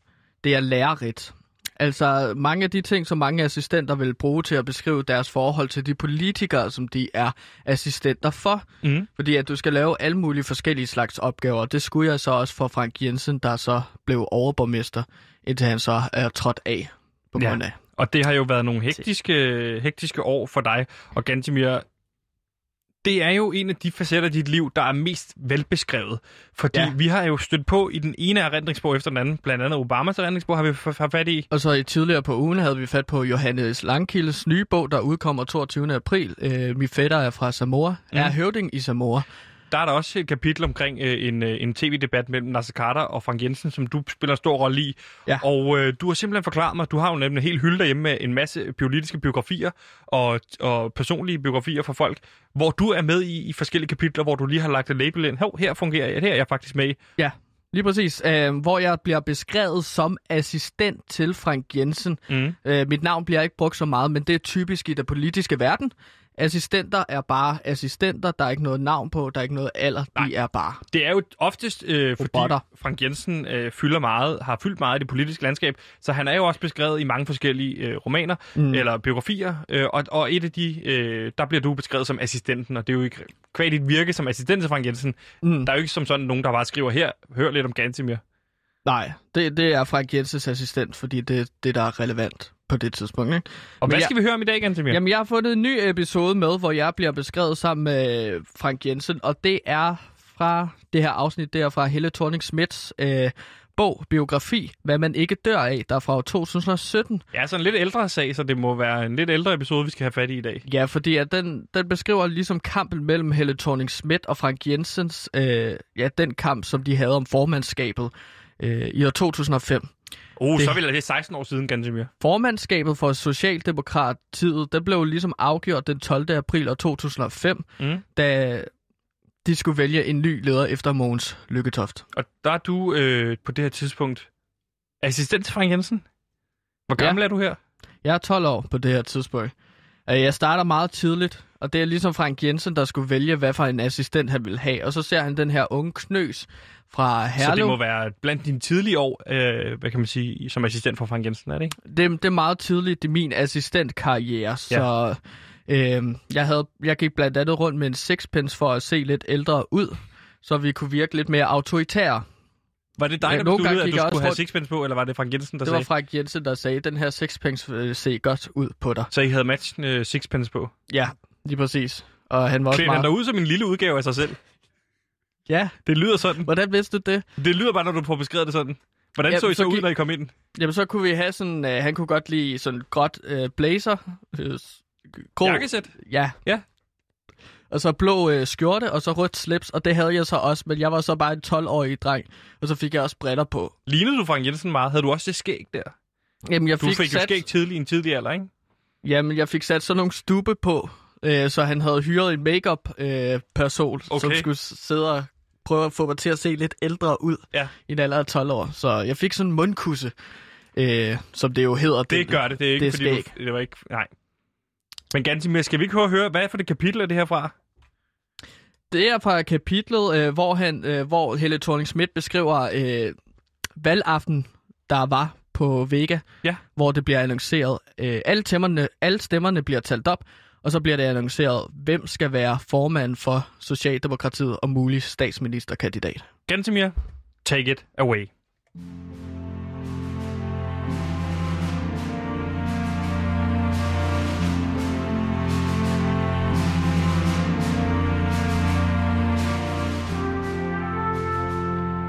det er lærerigt. Altså, mange af de ting, som mange assistenter vil bruge til at beskrive deres forhold til de politikere, som de er assistenter for. Mhm. Fordi at du skal lave alle mulige forskellige slags opgaver. Det skulle jeg så også for Frank Jensen, der så blev overborgmester, indtil han så er trådt af på grund af. Og det har jo været nogle hektiske, hektiske år for dig. Og Gantimir, det er jo en af de facetter af dit liv, der er mest velbeskrevet. Fordi Ja. vi har jo stødt på i den ene erindringsbog efter den anden. Blandt andet Obamas erindringsbog har vi haft fat i. Og så i tidligere på ugen havde vi fat på Johannes Langkildes nye bog, der udkommer 22. april. Øh, min fætter er fra Samoa, mm. er høvding i Samoa. Der er der også et kapitel omkring øh, en, øh, en tv-debat mellem Nasser Carter og Frank Jensen, som du spiller en stor rolle i. Ja. Og øh, du har simpelthen forklaret mig, du har jo nemlig en hel hylde derhjemme med en masse politiske biografier og, og personlige biografier fra folk, hvor du er med i, i forskellige kapitler, hvor du lige har lagt et label ind. Hov, her fungerer jeg, her er jeg faktisk med i. Ja, lige præcis. Øh, hvor jeg bliver beskrevet som assistent til Frank Jensen. Mm. Øh, mit navn bliver ikke brugt så meget, men det er typisk i den politiske verden. Assistenter er bare assistenter. Der er ikke noget navn på, der er ikke noget alder. Nej. De er bare. Det er jo oftest, øh, fordi Robotter. Frank Jensen øh, fylder meget, har fyldt meget i det politiske landskab, så han er jo også beskrevet i mange forskellige øh, romaner mm. eller biografier, øh, og, og et af de, øh, der bliver du beskrevet som assistenten, og det er jo ikke kvad dit virke som assistent til Frank Jensen. Mm. Der er jo ikke som sådan nogen, der bare skriver her, hør lidt om Gantemir. Nej, det, det er Frank Jensens assistent, fordi det er det, der er relevant på det tidspunkt. Ikke? Og Men hvad jeg- skal vi høre om i dag, Gantemir? Jamen, jeg har fundet en ny episode med, hvor jeg bliver beskrevet sammen med Frank Jensen, og det er fra det her afsnit, det er fra Helle thorning Smiths øh, bog, biografi, Hvad man ikke dør af, der er fra år 2017. Ja, så en lidt ældre sag, så det må være en lidt ældre episode, vi skal have fat i i dag. Ja, fordi at den, den beskriver ligesom kampen mellem Helle thorning Schmidt og Frank Jensens, øh, ja, den kamp, som de havde om formandskabet øh, i år 2005. Uh, Det- så vil det 16 år siden, Gansimir. Formandskabet for Socialdemokratiet, det blev ligesom afgjort den 12. april år 2005, Mm. da de skulle vælge en ny leder efter Mogens Lykketoft. Og der er du øh, på det her tidspunkt assistent til Frank Jensen. Hvor Ja. gammel er du her? Jeg er 12 år på det her tidspunkt. Øh, Jeg starter meget tidligt, og det er ligesom Frank Jensen, der skulle vælge, hvad for en assistent han ville have. Og så ser han den her unge knøs fra Så det Herlev. må være blandt dine tidlige år, øh, hvad kan man sige, som assistent for Frank Jensen, er det ikke? det, det er meget tidligt i min assistentkarriere, ja. så øh, jeg, havde, jeg gik blandt andet rundt med en sixpence for at se lidt ældre ud, så vi kunne virke lidt mere autoritære. Var det dig, Ja, der nogle gange besluttede, at du skulle også have sixpence på, eller var det Frank Jensen, der Det var sagde? Frank Jensen, der sagde, den her sixpence øh, ser godt ud på dig. Så I havde matchende uh, sixpence på? Ja, lige præcis. Og han var også Klædte han meget... dig ud som en lille udgave af sig selv? Ja, Det lyder sådan. hvordan vidste du det? Det lyder bare, når du får beskrevet det sådan. Hvordan Ja, så I så så ud, når I kom ind? Jamen, så kunne vi have sådan... Øh, han kunne godt lide sådan gråt øh, blazer. Øh, grå, Jakkesæt? Ja. Ja. Og så blå øh, skjorte, og så rødt slips, og det havde jeg så også, men jeg var så bare en 12-årig dreng, og så fik jeg også bretter på. Lignede du Frank Jensen meget? Havde du også det skæg der? Jamen, jeg Du fik, fik jo sat, skæg tidlig i en tidlig alder, ikke? jamen, jeg fik sat sådan nogle stube på, øh, så han havde hyret en make-up-person, øh, som Okay. skulle s- sidde og prøve at få mig til at se lidt ældre ud Ja. i en alder af 12 år. Så jeg fik sådan en mundkusse, øh, som det jo hedder. Det gør det. Det er ikke, det er fordi du, det var ikke... Nej. Men Gansimir, skal vi ikke høre, høre, hvad er for det kapitel er det her fra? Det er fra kapitlet, øh, hvor, han, øh, hvor Helle thorning Schmidt beskriver øh, valgaften, der var på Vega, Ja. hvor det bliver annonceret. Øh, alle, stemmerne, alle stemmerne bliver talt op, og så bliver det annonceret, hvem skal være formand for Socialdemokratiet og mulig statsministerkandidat. Gansimir, take it away.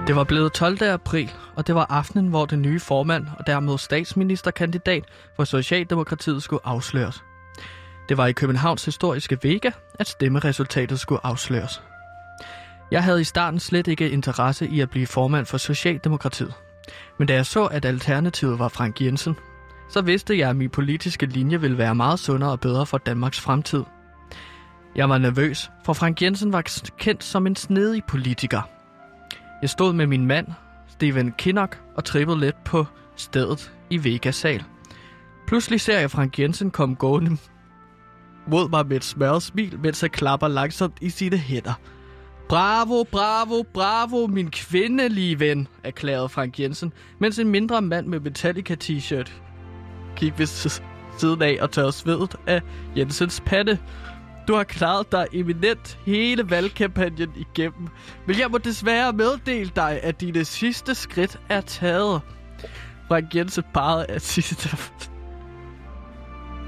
Det var blevet 12. april, og det var aftenen, hvor den nye formand og dermed statsministerkandidat for Socialdemokratiet skulle afsløres. Det var i Københavns historiske Vega, at stemmeresultatet skulle afsløres. Jeg havde i starten slet ikke interesse i at blive formand for Socialdemokratiet. Men da jeg så, at alternativet var Frank Jensen, så vidste jeg, at min politiske linje ville være meget sundere og bedre for Danmarks fremtid. Jeg var nervøs, for Frank Jensen var kendt som en snedig politiker – jeg stod med min mand, Steven Kinnock, og trippede lidt på stedet i Vegasal. Pludselig ser jeg Frank Jensen komme gående mod mig med et smørret smil, mens han klapper langsomt i sine hænder. Bravo, bravo, bravo, min kvindelige ven, erklærede Frank Jensen, mens en mindre mand med Metallica-t-shirt gik ved siden af og tørrede svedet af Jensens pande. Du har klaret dig eminent hele valgkampagnen igennem, men jeg må desværre meddele dig, at dine sidste skridt er taget. Frank Jensen pegede af sidste...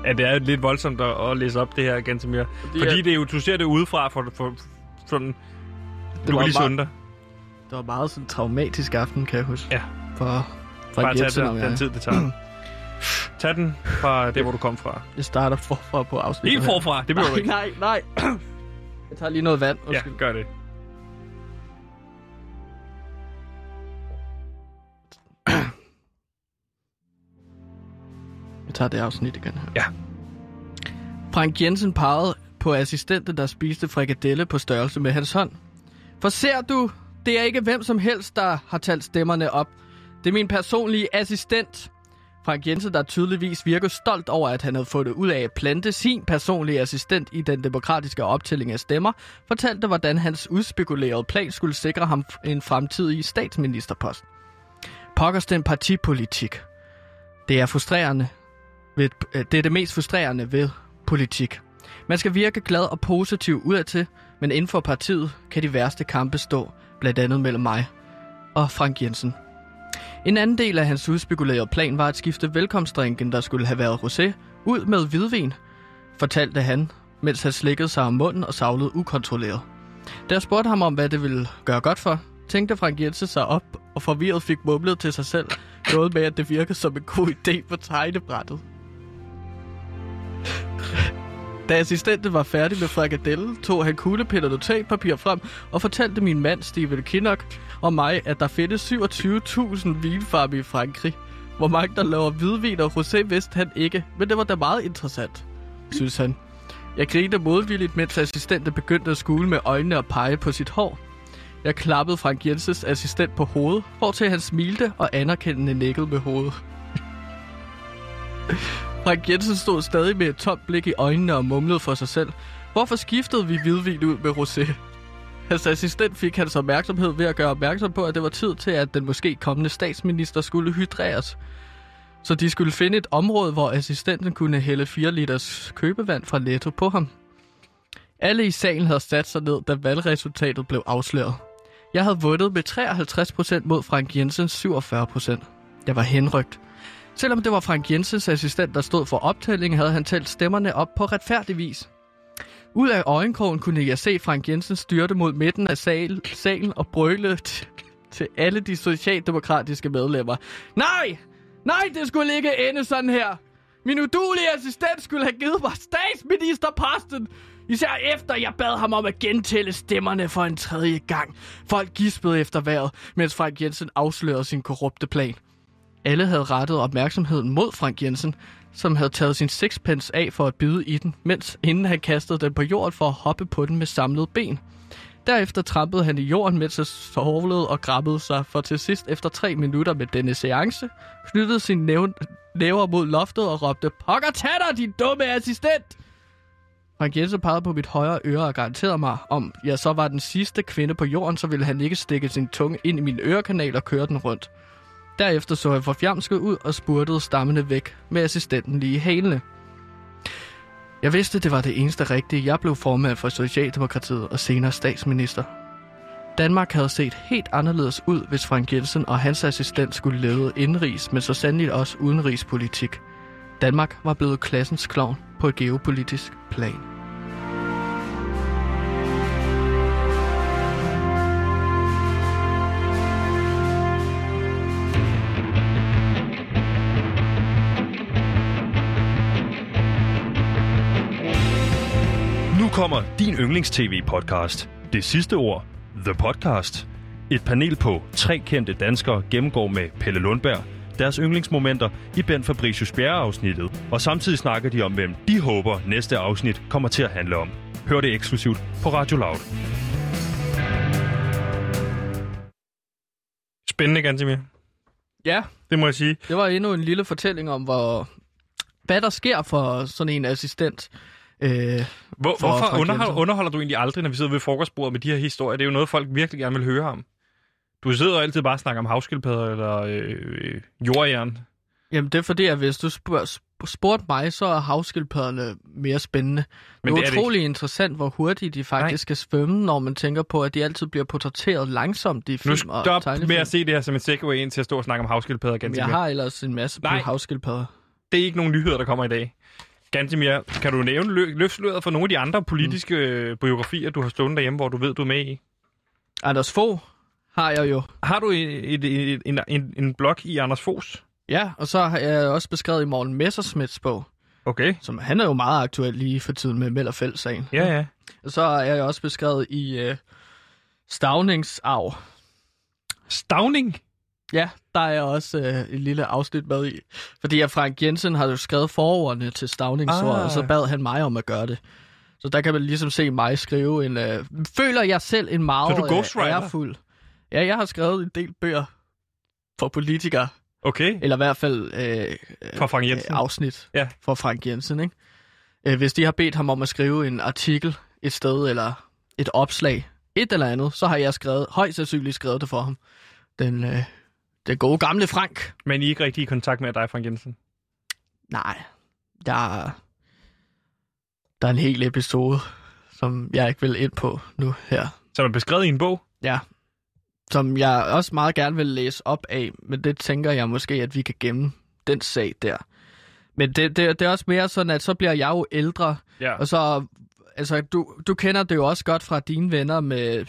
Ja, det er lidt voldsomt at, at læse op det her, Gansimir. Fordi, Fordi det er jo, du ser det udefra for, for, for sådan... Du var lige meget-. Det var meget sådan en traumatisk aften, kan jeg huske. Ja. For Bare Frank tag Jensen og den, jeg. den tid, det tager. Tag den fra det, hvor du kom fra. Jeg starter forfra på afsnittet Helt forfra, det behøver du ikke. nej, nej. Jeg tager lige noget vand. Ja, Undskyld. gør det. Jeg tager det afsnit igen her. Ja. Frank Jensen pegede på assistenten, der spiste frikadelle på størrelse med hans hånd. For ser du, det er ikke hvem som helst, der har talt stemmerne op. Det er min personlige assistent. Frank Jensen, der tydeligvis virker stolt over, at han havde fået det ud af at plante sin personlige assistent i den demokratiske optælling af stemmer, fortalte, hvordan hans udspekulerede plan skulle sikre ham en fremtidig statsministerpost. Pokkers den partipolitik. Det er frustrerende. Ved, øh, det er det mest frustrerende ved politik. Man skal virke glad og positiv udadtil, men inden for partiet kan de værste kampe stå, blandt andet mellem mig og Frank Jensen. En anden del af hans udspekulerede plan var at skifte velkomstdrinken, der skulle have været rosé, ud med hvidvin, fortalte han, mens han slikkede sig om munden og savlede ukontrolleret. Da jeg spurgte ham om, hvad det ville gøre godt for, tænkte Frank Jensen sig op og forvirret fik mumlet til sig selv noget med, at det virkede som en god idé på tegnebrættet. Da assistenten var færdig med frikadelle, tog han kuglepind og notatpapir frem og fortalte min mand Steven Kinnock og mig, at der findes 27.000 vinfarme i Frankrig. Hvor mange der laver hvidvin og rosé vidste han ikke, men det var da meget interessant, synes han. Jeg grinte modvilligt, mens assistenten begyndte at skule med øjnene og pege på sit hår. Jeg klappede Frank Jensens assistent på hovedet, hvortil han smilte og anerkendende nikkede med hovedet. Frank Jensen stod stadig med et tomt blik i øjnene og mumlede for sig selv. Hvorfor skiftede vi hvidvin ud med rosé? Hans assistent fik hans opmærksomhed ved at gøre opmærksom på, at det var tid til, at den måske kommende statsminister skulle hydreres. Så de skulle finde et område, hvor assistenten kunne hælde 4 liters købevand fra Netto på ham. Alle i salen havde sat sig ned, da valgresultatet blev afsløret. Jeg havde vundet med 53% mod Frank Jensens 47%. Jeg var henrygt. Selvom det var Frank Jensens assistent, der stod for optællingen, havde han talt stemmerne op på retfærdig vis. Ud af øjenkrogen kunne jeg se Frank Jensen styrte mod midten af sal, salen og brøle t- til alle de socialdemokratiske medlemmer. Nej! Nej, det skulle ikke ende sådan her! Min udulige assistent skulle have givet mig statsministerposten! Især efter jeg bad ham om at gentælle stemmerne for en tredje gang. Folk gispede efter vejret, mens Frank Jensen afslørede sin korrupte plan. Alle havde rettet opmærksomheden mod Frank Jensen, som havde taget sin sixpence af for at bide i den, mens inden han kastede den på jorden for at hoppe på den med samlede ben. Derefter trampede han i jorden, mens han sovlede og grabbede sig, for til sidst efter tre minutter med denne seance, knyttede sin næv- næver mod loftet og råbte, Pokker tatter, din dumme assistent! Frank Jensen pegede på mit højre øre og garanterede mig, om jeg så var den sidste kvinde på jorden, så ville han ikke stikke sin tunge ind i min ørekanal og køre den rundt. Derefter så jeg forfjamsket ud og spurtede stammende væk med assistenten lige i hælene. Jeg vidste, det var det eneste rigtige. Jeg blev formand for Socialdemokratiet og senere statsminister. Danmark havde set helt anderledes ud, hvis Frank Jensen og hans assistent skulle lede indrigs, men så sandelig også udenrigspolitik. Danmark var blevet klassens klovn på et geopolitisk plan. Kommer din yndlings-tv-podcast. Det sidste ord. The Podcast. Et panel på tre kendte danskere gennemgår med Pelle Lundberg deres yndlingsmomenter i Ben Fabricius Bjerre-afsnittet, og samtidig snakker de om, hvem de håber næste afsnit kommer til at handle om. Hør det eksklusivt på Radio Loud. Spændende, Gansimir. Ja, Det må jeg sige. det var endnu en lille fortælling om, hvor, hvad der sker for sådan en assistent. Øh, Hvor, For hvorfor underholder, underholder du egentlig aldrig, når vi sidder ved frokostbordet med de her historier? Det er jo noget, folk virkelig gerne vil høre om. Du sidder jo altid bare og snakker om havskildpadder eller øh, øh, jordjern. jamen, det er fordi, at hvis du spørg, sp- spurgte mig, så er havskildpadderne mere spændende. Men det det er er det utrolig interessant, hvor hurtigt de faktisk skal svømme, når man tænker på, at de altid bliver portrætteret langsomt i Nu film og stop med at se det her som en segway ind til at stå og snakke om havskildpadder, Gansimir. Jeg har ellers en masse på Nej. havskildpadder. Det er ikke nogen nyheder, der kommer i dag. Gantimir, kan du nævne lø- løftsløret for nogle af de andre politiske mm. biografier, du har stående derhjemme, hvor du ved, du er med i? Anders Fogh har jeg jo. Har du et, et, et, en, en, en blog i Anders Fos? Ja, og så har jeg også beskrevet i Morten Messersmiths bog, Okay. som han er jo meget aktuel lige for tiden med Mellerfeld-sagen. Ja, ja. Og så er jeg også beskrevet i øh, Stavningsarv. Stavning? Ja, der er også øh, et lille afsnit med i. Fordi at Frank Jensen har jo skrevet forordene til Stavningsord, Ah. og så bad han mig om at gøre det. Så der kan man ligesom se mig skrive en... Øh, føler jeg selv en meget Så er du øh, ærefuld. Ja, jeg har skrevet en del bøger for politikere. Okay. Eller i hvert fald øh, For Frank Jensen. øh, afsnit Ja. for Frank Jensen. Ikke? Øh, hvis de har bedt ham om at skrive en artikel et sted, eller et opslag, et eller andet, så har jeg skrevet, højst sandsynligt skrevet det for ham. Den, øh, den gode gamle Frank. Men I er ikke rigtig i kontakt med dig, Frank Jensen? Nej, der, der er en hel episode, som jeg ikke vil ind på nu her. Så er beskrevet i en bog? Ja, som jeg også meget gerne vil læse op af, men det tænker jeg måske, at vi kan gemme den sag der. Men det, det, det er også mere sådan, at så bliver jeg jo ældre, Ja. og så altså du, du kender det jo også godt fra dine venner med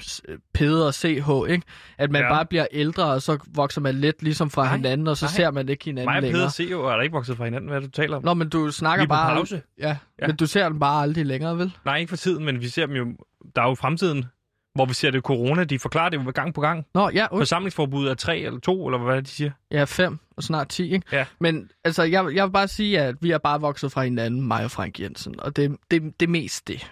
Peder og CH, ikke? At man Ja. bare bliver ældre, og så vokser man lidt ligesom fra Nej, hinanden, og så nej. ser man ikke hinanden Mig og længere. Peder se jo, er der ikke vokset fra hinanden, hvad er det, du taler om? Nå, men du snakker Vi er bare... pause. Ja, Ja. men du ser dem bare aldrig længere, vel? Nej, ikke for tiden, men vi ser dem jo... Der er jo fremtiden, hvor vi ser det corona. De forklarer det jo gang på gang. Nå, ja, okay. Forsamlingsforbud er tre eller to, eller hvad er det, de siger? ja, fem og snart ti, ikke? Ja. Men altså, jeg, jeg vil bare sige, at vi er bare vokset fra hinanden, mig og Frank Jensen, og det, det, det er mest det.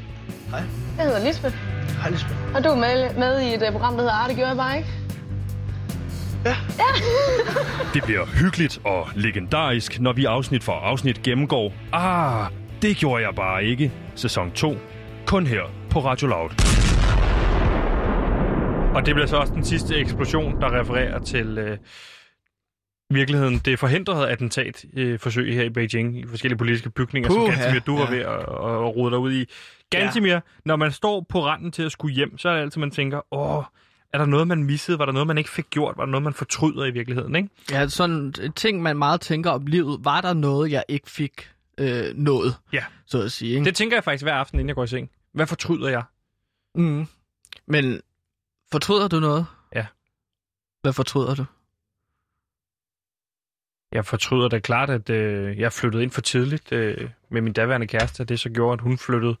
Hej. Jeg hedder Lisbeth, Hej Lisbeth. og du er med, med i et uh, program, der hedder Arte gjorde jeg bare ikke. Det bliver hyggeligt og legendarisk, når vi afsnit for afsnit gennemgår Ah, det gjorde jeg bare ikke. Sæson 2. Kun her på Radio Loud. Og det bliver så også den sidste eksplosion, der refererer til øh, virkeligheden. Det forhindrede attentatforsøg øh, forsøg her i Beijing i forskellige politiske bygninger, Puh, som Puha, Gantemir, du var ja. ved at, at rode dig ud i. Gantemir, ja. når man står på randen til at skulle hjem, så er det altid, man tænker, åh, er der noget, man missede? Var der noget, man ikke fik gjort? Var der noget, man fortryder i virkeligheden? Ikke? Ja, sådan en ting, man meget tænker om livet. Var der noget, jeg ikke fik øh, nået, Ja. så at sige? Ikke? Det tænker jeg faktisk hver aften, inden jeg går i seng. Hvad fortryder jeg? Mm. Men fortryder du noget? Ja. Hvad fortryder du? Jeg fortryder da klart, at øh, jeg flyttede ind for tidligt øh, med min daværende kæreste, og det så gjorde, at hun flyttede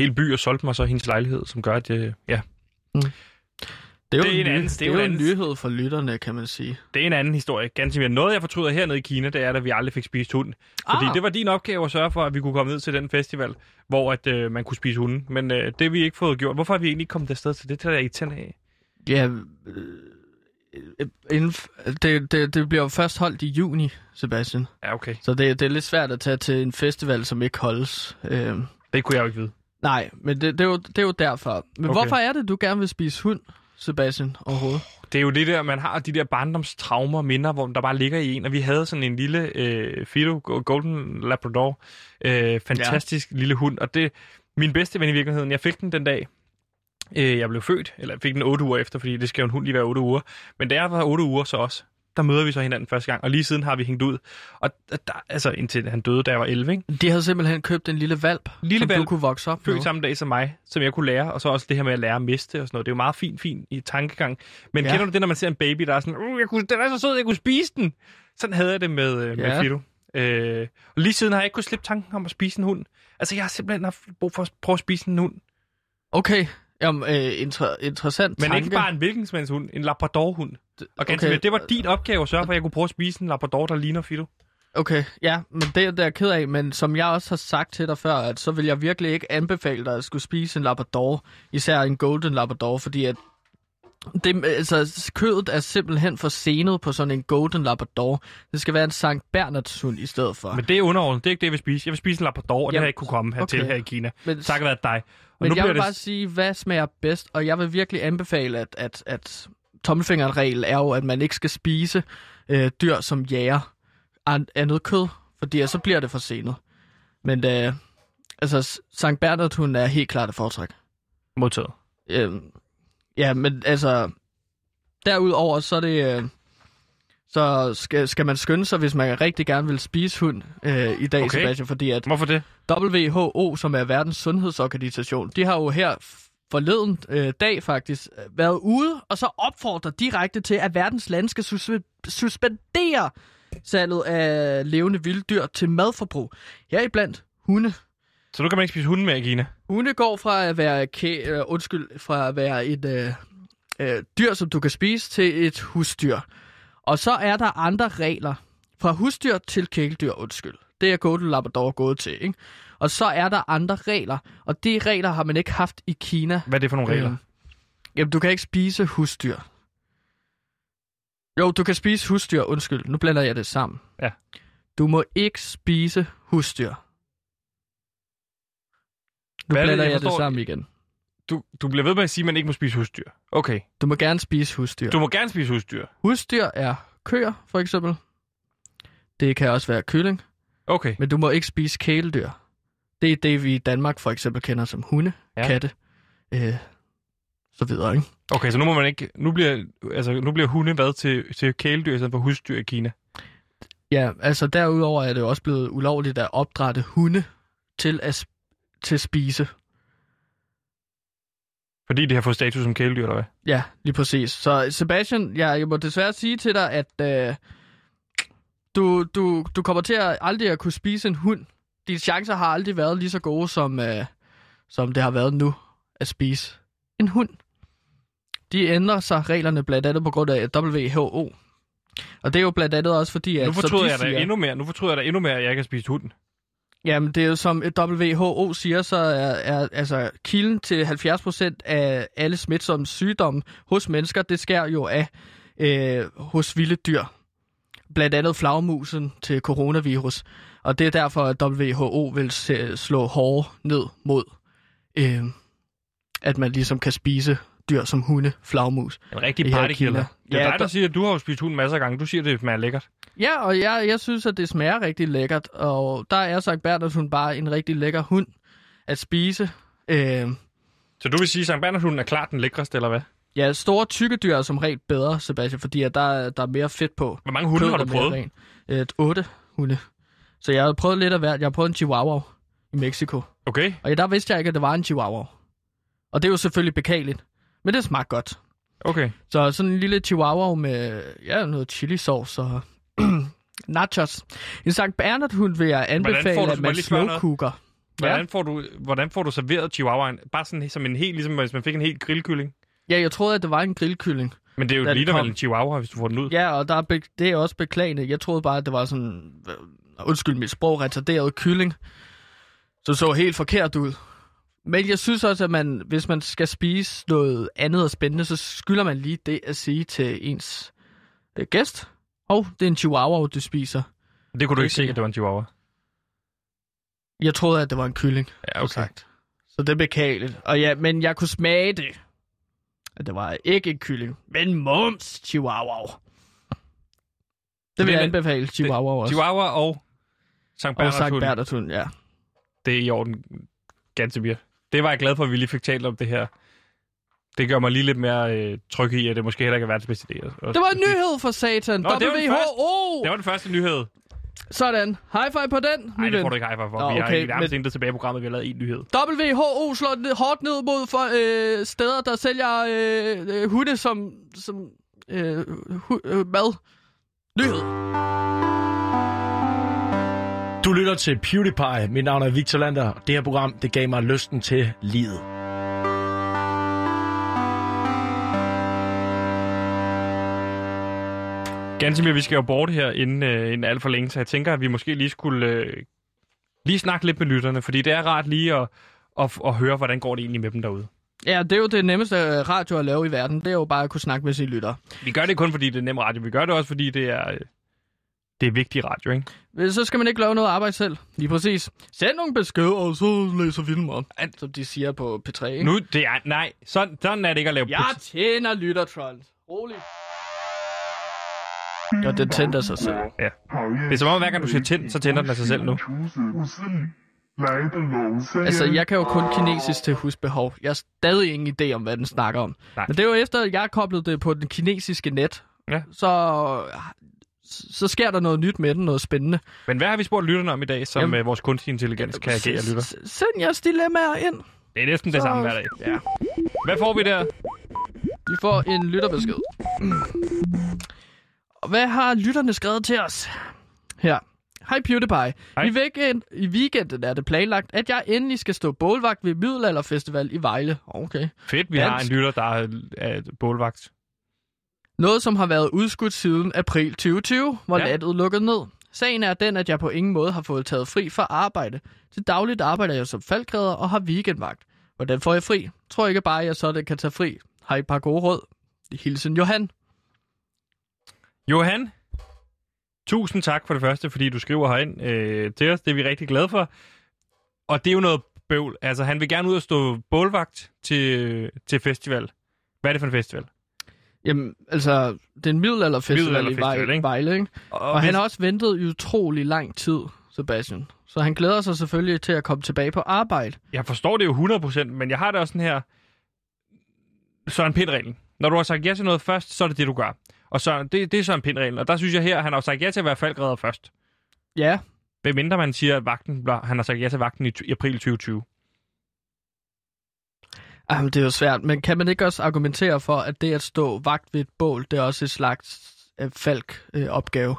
hele by og solgte mig så hendes lejlighed, som gør, at øh, ja, Det er jo, Det er en ny- anden- det er det jo er en en anden- nyhed for lytterne, kan man sige. det er en anden historie. Ganske mere. Noget, jeg fortryder hernede i Kina, det er, at vi aldrig fik spist hund. Fordi Ah. det var din opgave at sørge for, at vi kunne komme ned til den festival, hvor at, øh, man kunne spise hunden. Men øh, det har vi ikke fået gjort. Hvorfor har vi egentlig ikke kommet afsted til det? Det er jeg ikke af. Ja, øh, øh, inden, det, det, det bliver jo først holdt i juni, Sebastian. Ja, okay. Så det, det er lidt svært at tage til en festival, som ikke holdes. Øh, Det kunne jeg jo ikke vide. Nej, men det, det, er jo, det er jo derfor. Men Okay. hvorfor er det, du gerne vil spise hund, Sebastian, overhovedet? Det er jo det der, man har de der barndomstraumer, minder, hvor der bare ligger i en. Og vi havde sådan en lille øh, Fido Golden Labrador. Øh, fantastisk ja. lille hund. Og det min bedste ven i virkeligheden. Jeg fik den den dag, øh, jeg blev født. Eller jeg fik den otte uger efter, fordi det skal jo en hund lige være otte uger. Men da jeg var otte uger så også, der møder vi så hinanden første gang. Og lige siden har vi hængt ud. Og der, altså indtil han døde, da jeg var 11, ikke? De havde simpelthen købt en lille valp, Lille som du hvalp. kunne vokse op født med. samme dag som mig, som jeg kunne lære, og så også det her med at lære at miste og sådan noget. Det er jo meget fint, fint i tankegang. Men ja. Kender du det, når man ser en baby, der er sådan, uh, jeg kunne, den er så sød, jeg kunne spise den. Sådan havde jeg det med, øh, med Ja. Fido. Øh, og lige siden har jeg ikke kunnet slippe tanken om at spise en hund. Altså, jeg har simpelthen haft brug for at prøve at spise en hund. Okay, Jamen, øh, inter- interessant Men tanke. ikke bare en hvilken hund, en labradorhund. Og ganske Okay. det var din opgave at sørge for, at jeg kunne prøve at spise en labrador, der ligner Fido. Okay, ja, men det, det er jeg ked af, men som jeg også har sagt til dig før, at så vil jeg virkelig ikke anbefale dig at skulle spise en labrador, især en golden labrador, fordi at det, altså, kødet er simpelthen for senet på sådan en golden labrador. Det skal være en Sankt Bernards hund i stedet for. Men det er underordnet. Det er ikke det, jeg vil spise. Jeg vil spise en labrador, og det Jamen, har jeg ikke kunne komme hertil okay. her i Kina. men, Takket være dig. Og men nu jeg vil det... bare sige, hvad smager bedst, og jeg vil virkelig anbefale, at, at, at tommelfingerregel er jo, at man ikke skal spise øh, dyr, som jager an- andet kød, fordi så bliver det for senet. Men øh, altså, Sankt Bernard, hun er helt klart et foretræk. Modtaget. Øh, ja, men altså, derudover så er det... Øh, så skal, skal man skynde sig, hvis man rigtig gerne vil spise hund øh, i dag, okay. Sebastian, fordi at Hvorfor det? WHO, som er verdens sundhedsorganisation, de har jo her forleden øh, dag faktisk øh, været ude og så opfordrer direkte til, at verdens lande skal sus- suspendere salget af levende vilddyr til madforbrug. Heriblandt hunde. Så nu kan man ikke spise hunde mere i Kina? Hunde går fra at være, kæ- øh, undskyld, fra at være et øh, øh, dyr, som du kan spise, til et husdyr. Og så er der andre regler. Fra husdyr til kæledyr, undskyld. Det er Golden Labrador gået til, ikke? Og så er der andre regler, og de regler har man ikke haft i Kina. Hvad er det for nogle regler? Øhm, Jamen, du kan ikke spise husdyr. Jo, du kan spise husdyr. Undskyld, nu blander jeg det sammen. Ja. Du må ikke spise husdyr. Nu Hvad er det, blander jeg jeg, det sammen igen. Du, du bliver ved med at sige, at man ikke må spise husdyr. Okay. Du må gerne spise husdyr. Du må gerne spise husdyr. Husdyr er køer, for eksempel. Det kan også være kylling. Okay. Men du må ikke spise kæledyr. Det er det, vi i Danmark for eksempel kender som hunde, Ja. katte, øh, så videre, ikke? Okay, så nu må man ikke... Nu bliver, altså, nu bliver hunde hvad til, til kæledyr i stedet for husdyr i Kina. Ja, altså derudover er det jo også blevet ulovligt at opdrætte hunde til at til spise. Fordi de har fået status som kæledyr, eller hvad? Ja, lige præcis. Så Sebastian, ja, jeg må desværre sige til dig, at øh, du, du, du kommer til at aldrig at kunne spise en hund. Dine chancer har aldrig været lige så gode, som, øh, som det har været nu at spise en hund. De ændrer sig reglerne blandt andet på grund af WHO. Og det er jo blandt andet også fordi, at... Nu fortryder de jeg siger- endnu mere. Nu fortryder jeg da endnu mere, at jeg ikke har spist hunden. Jamen, det er jo som WHO siger, så er, er altså kilden til 70% af alle smitsomme sygdomme hos mennesker, det sker jo af øh, hos vilde dyr. Blandt andet flagmusen til coronavirus. Og det er derfor, at WHO vil slå hårdt ned mod, øh, at man ligesom kan spise dyr som hunde, flagmus. En rigtig partykiller. Det er Ja, dig, der der- siger, at du har jo spist hund masser af gange. Du siger, at det smager lækkert. Ja, og jeg, jeg synes, at det smager rigtig lækkert. Og der er Sankt Bernhard bare en rigtig lækker hund at spise. Øh, Så du vil sige, at Sankt Bernhard-hunden er klart den lækreste, eller hvad? Ja, store tykke dyr er som regel bedre, Sebastian, fordi at der, er- der er mere fedt på. Hvor mange hunde har Kødet du er prøvet? rent. Et otte hunde. Så jeg har prøvet lidt af hvert. Jeg har prøvet en chihuahua i Mexico. Okay. Og der vidste jeg ikke, at det var en chihuahua. Og det er jo selvfølgelig beklageligt. Men det smagte godt. Okay. Så sådan en lille chihuahua med ja, noget chili sauce og nachos. En Sankt Bernard hund vil jeg anbefale, du- at man slowcooker. Hvordan, får du, hvordan får du serveret chihuahuaen? Bare sådan som en helt, ligesom hvis man fik en helt grillkylling. Ja, jeg troede, at det var en grillkylling. Men det er jo lige en chihuahua, hvis du får den ud. Ja, og der er be- det er også beklagende. Jeg troede bare, at det var sådan, undskyld mit sprog, retarderet kylling. Så så helt forkert ud. Men jeg synes også, at man, hvis man skal spise noget andet og spændende, så skylder man lige det at sige til ens øh, gæst. Og det er en chihuahua, du spiser. Det kunne du ikke se, at det var en chihuahua. Jeg troede, at det var en kylling. Ja, okay. Sagt. Så det er beklageligt. Og ja, men jeg kunne smage det. At det var ikke en kylling, men mums chihuahua. Det vil jeg anbefale chihuahua også. Chihuahua og Sankt Og Sankt. Bernhardshund, ja. Det er i orden, Gantemir. Det var jeg glad for, at vi lige fik talt om det her. Det gør mig lige lidt mere øh, tryg i, at det måske heller ikke er verdens bedste idé. at- Det var en nyhed for satan. Nå, det var den WHO! Det var den første nyhed. Sådan. High five på den. Nej, det får du ikke high five for. Nå, vi har okay, ikke nærmest men- intet tilbage i programmet. Vi har lavet en nyhed. WHO slår ned, hårdt ned mod for, øh, steder, der sælger øh, øh, hunde som, som øh, hu, øh, mad. Nyhed. Du lytter til PewDiePie. Mit navn er Victor Lander. Det her program, det gav mig lysten til livet. Ganske vi skal jo bort her inden, øh, inden alt for længe, så jeg tænker, at vi måske lige skulle øh, lige snakke lidt med lytterne, fordi det er rart lige at, at, at høre, hvordan går det egentlig med dem derude. Ja, det er jo det nemmeste øh, radio at lave i verden. Det er jo bare at kunne snakke med sine lyttere. Vi gør det kun, fordi det er nem radio. Vi gør det også, fordi det er, øh, det er vigtig radio, ikke? Så skal man ikke lave noget arbejde selv. Lige præcis. Send nogle beskeder, og så læser vi dem op. Som de siger på P3, ikke? Nu, det er, nej, sådan, sådan er det ikke at lave Jeg tjener lyttertrolls. Rolig. Ja, den tændte af sig selv. Ja. Det er som om, hver gang du siger tænd, så tænder den af sig selv nu. Altså, jeg kan jo kun kinesisk til husbehov. Jeg har stadig ingen idé om, hvad den snakker om. Nej. Men det er jo efter, at jeg har koblet det på den kinesiske net. Ja. Så, så sker der noget nyt med den, noget spændende. Men hvad har vi spurgt lytterne om i dag, som Jamen- Jamen, vores kunstig intelligens kan agere lytter? Send jeres dilemmaer ind. Det er næsten det Så- samme hver dag. Ja. Hvad får vi der? Vi får en lytterbesked. Og hvad har lytterne skrevet til os? Her. Hej PewDiePie. Hej. I, weekend, I weekenden er det planlagt, at jeg endelig skal stå bålvagt ved Middelalderfestival i Vejle. Okay. Fedt, vi har en Dansk. lytter, der er, er bålvagt. Noget, som har været udskudt siden april 2020, hvor Ja. landet lukkede ned. Sagen er den, at jeg på ingen måde har fået taget fri fra arbejde. Til dagligt arbejder jeg som faldgræder og har weekendvagt. Hvordan får jeg fri? Tror ikke bare, at jeg sådan kan tage fri. Har I et par gode råd? Hilsen Johan. Johan, tusind tak for det første, fordi du skriver herind øh, til os. Det er vi rigtig glade for. Og det er jo noget bøvl. Altså, han vil gerne ud og stå bålvagt til, til festival. Hvad er det for en festival? Jamen, altså, det er en middelalderfestival, Middelalderfestival, i Vejle, ikke? Vejle ikke? Og, Og han har også ventet i utrolig lang tid, Sebastian. Så han glæder sig selvfølgelig til at komme tilbage på arbejde. Jeg forstår det jo 100%, men jeg har det også sådan her... Søren Pind-reglen. Når du har sagt ja til noget først, så er det det, du gør. Og så, det, det er Søren Pind-reglen. Og der synes jeg her, at han har sagt ja til at være faldgræder først. Ja, Hvem mindre man siger, at vagten, han har sagt ja til vagten i, i april 2020. Jamen, det er jo svært, men kan man ikke også argumentere for, at det at stå vagt ved et bål, det er også et slags øh, falk-opgave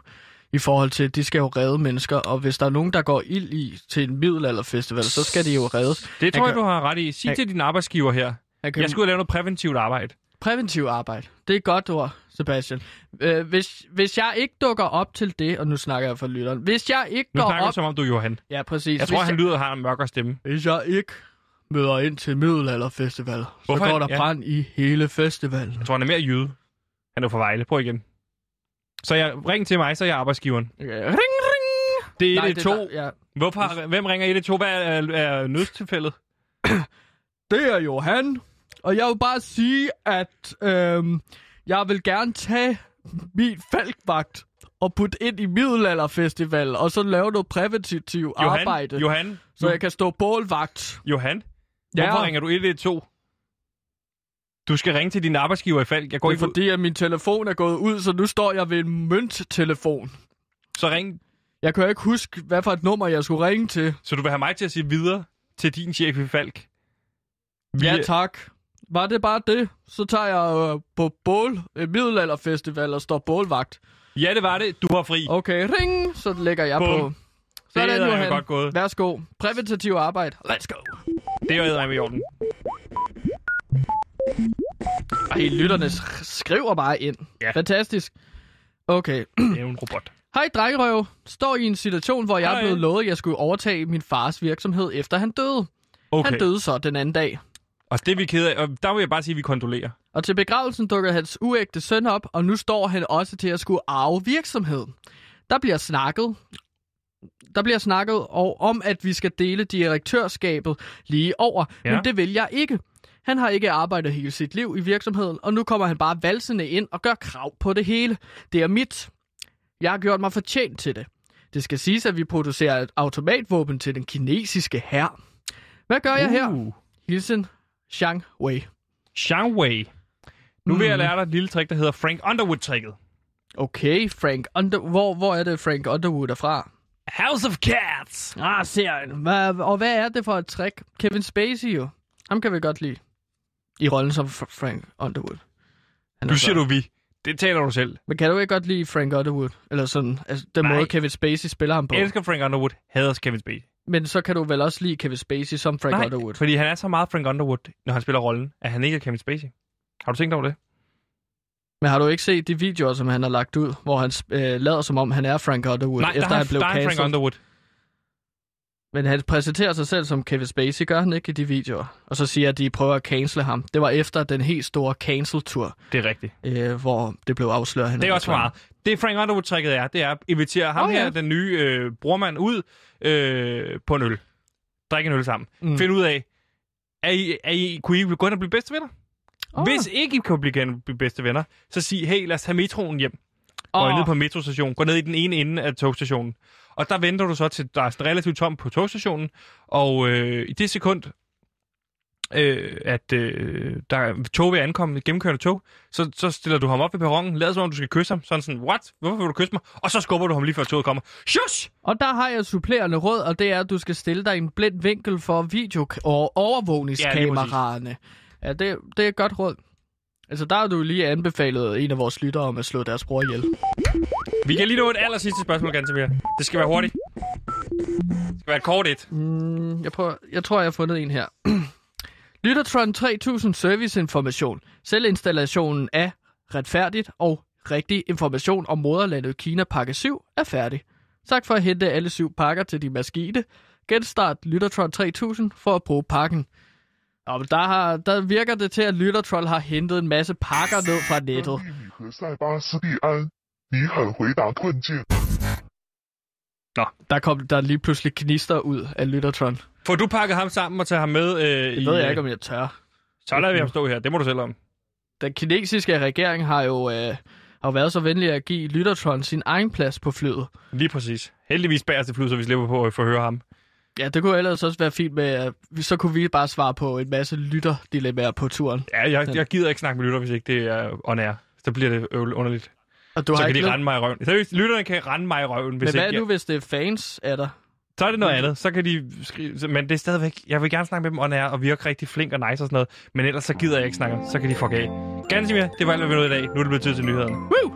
i forhold til, at de skal jo redde mennesker, og hvis der er nogen, der går ild i til en middelalderfestival, så skal de jo reddes. Det tror jeg, kan- du har ret i. Sig Han- til din arbejdsgiver her. Kan Jeg skulle lave noget præventivt arbejde. Præventiv arbejde. Det er et godt ord, Sebastian. Øh, hvis, hvis jeg ikke dukker op til det, og nu snakker jeg for lytteren, hvis jeg ikke Nu går snakker du op... som om, du er Johan. Ja, præcis. Jeg tror, hvis han lyder og har en mørkere stemme. Hvis jeg ikke møder ind til middelalderfestival, Hvorfor? så går der Ja. brand i hele festivalen. Jeg tror, han er mere jyde. Han er fra Vejle. Prøv igen. Så jeg, ring til mig, så er jeg arbejdsgiveren. Okay. Ring, ring! Det er Nej, 112. det er, ja. Hvorfor, hvem ringer 112? Hvad er, er nødstilfældet? Det er Johan, og jeg vil bare sige, at øhm, jeg vil gerne tage min falkvagt og putte ind i middelalderfestival, og så lave noget præventivt Johan, arbejde, Johan, så jeg kan stå bålvagt. Johan, Ja. hvorfor ringer du 112? Du skal ringe til din arbejdsgiver i Falk. Jeg går Det er ikke ud. fordi, at min telefon er gået ud, så nu står jeg ved en mønttelefon. Så ring. Jeg kan jo ikke huske, hvad for et nummer jeg skulle ringe til. Så du vil have mig til at sige videre til din chef i Falk? Vi Ja, tak. Var det bare det, så tager jeg øh, på bål, øh, middelalderfestival og står bålvagt. ja, det var det. Du har fri. Okay, ring, så lægger jeg Bum. på. Sådan, det er Johan. godt gået. Værsgo. Præventativ arbejde. Let's go. Det er jo i orden. Ej, lytterne sk- skriver bare ind. Ja. Fantastisk. Okay. Det er jo en robot. Hej, drengerøv. Står i en situation, hvor jeg Hej. er blevet lovet, at jeg skulle overtage min fars virksomhed, efter han døde. Okay. Han døde så den anden dag. Og det er vi kede af. Og der vil jeg bare sige, at vi kondolerer. Og til begravelsen dukker hans uægte søn op, og nu står han også til at skulle arve virksomheden. Der bliver snakket, der bliver snakket og om, at vi skal dele direktørskabet lige over, ja. Men det vil jeg ikke. Han har ikke arbejdet hele sit liv i virksomheden, og nu kommer han bare valsende ind og gør krav på det hele. Det er mit. Jeg har gjort mig fortjent til det. Det skal siges, at vi producerer et automatvåben til den kinesiske hær. Hvad gør jeg her? Uh. Hilsen Zhang Wei. Shang Wei. Nu vil jeg Mm. lære dig et lille trick, der hedder Frank Underwood-tricket. Okay, Frank Under... Hvor, hvor er det, Frank Underwood er fra? House of Cats. Ah, serien. Hvad, og hvad er det for et trick? Kevin Spacey jo. Ham kan vi godt lide. I rollen som Fr- Frank Underwood. Han er Du så- siger du vi. Det taler du selv. Men kan du ikke godt lide Frank Underwood? Eller sådan, altså den Nej. måde Kevin Spacey spiller ham på. Jeg elsker Frank Underwood. Hader Kevin Spacey. Men så kan du vel også lide Kevin Spacey som Frank Nej, Underwood. fordi han er så meget Frank Underwood, når han spiller rollen, at han ikke er Kevin Spacey. Har du tænkt over det? Men har du ikke set de videoer, som han har lagt ud, hvor han øh, lader som om, han er Frank Underwood, Nej, efter der, er, han blev der er han Frank? Underwood. Men han præsenterer sig selv som Kevin Spacey, gør han ikke i de videoer? Og så siger, at de prøver at cancele ham. Det var efter den helt store cancel-tur, Det er rigtigt. øh, hvor det blev afsløret. Han Det er også for meget. Det Frank Underwood-tricket er, det er at invitere ham oh, ja. her, den nye øh, brormand, ud øh, på en øl. Drikke en øl sammen. Mm. Find ud af, er I, er I, kunne I gå hen og blive bedste venner? Oh. Hvis ikke I kan blive, gen- bedste venner, så sig, hey, lad os tage metroen hjem. Gå ned på metrostationen. Gå ned i den ene ende af togstationen. Og der venter du så til, der er relativt tom på togstationen. Og øh, i det sekund, øh, at øh, der er tog ved ankomme, gennemkørende tog, så, så stiller du ham op ved perronen, lader som om du skal kysse ham. Sådan sådan, what? Hvorfor vil du kysse mig? Og så skubber du ham lige før toget kommer. Shush! Og der har jeg supplerende råd, og det er, at du skal stille dig i en blind vinkel for video- og overvågningskameraerne. Ja, det, det er et godt råd. Altså, der har du lige anbefalet en af vores lyttere om at slå deres bror ihjel. Vi kan lige nå et aller sidste spørgsmål, Gantemir. Det skal være hurtigt. Det skal være et kort et. Mm, jeg, prøver, jeg tror, jeg har fundet en her. Lyttertron 3000 serviceinformation. Selvinstallationen af retfærdigt og rigtig information om moderlandet Kina pakke 7 er færdig. Tak for at hente alle syv pakker til de maskine. Genstart Lyttertron 3000 for at bruge pakken. Og der, har, der virker det til, at Lyttertroll har hentet en masse pakker ned fra nettet. Nå, der kom der lige pludselig knister ud af Lyttertroll. Får du pakket ham sammen og tage ham med? Øh, det ved i, jeg ikke, øh, om jeg tør. Så lader vi ham stå her. Det må du selv om. Den kinesiske regering har jo øh, har været så venlig at give Lyttertron sin egen plads på flyet. Lige præcis. Heldigvis bagerst til flyet, så vi slipper på at forhøre ham. Ja, det kunne ellers også være fint med, at så kunne vi bare svare på en masse lytterdilemmaer på turen. Ja, jeg, jeg gider ikke snakke med lytter, hvis ikke det er on air. Så bliver det underligt. Og du så har kan ikke de rende mig i røven. Seriøst, lytterne kan rende mig i røven, hvis Men hvad ikke... nu, hvis det er fans af dig? Så er det noget andet. Så kan de skrive... Men det er stadigvæk... Jeg vil gerne snakke med dem on air, og virke rigtig flink og nice og sådan noget. Men ellers så gider jeg ikke snakke. Så kan de fuck af. Gansimir, det var alt, hvad vi nåede i dag. Nu er det blevet tid til nyhederne. Woo!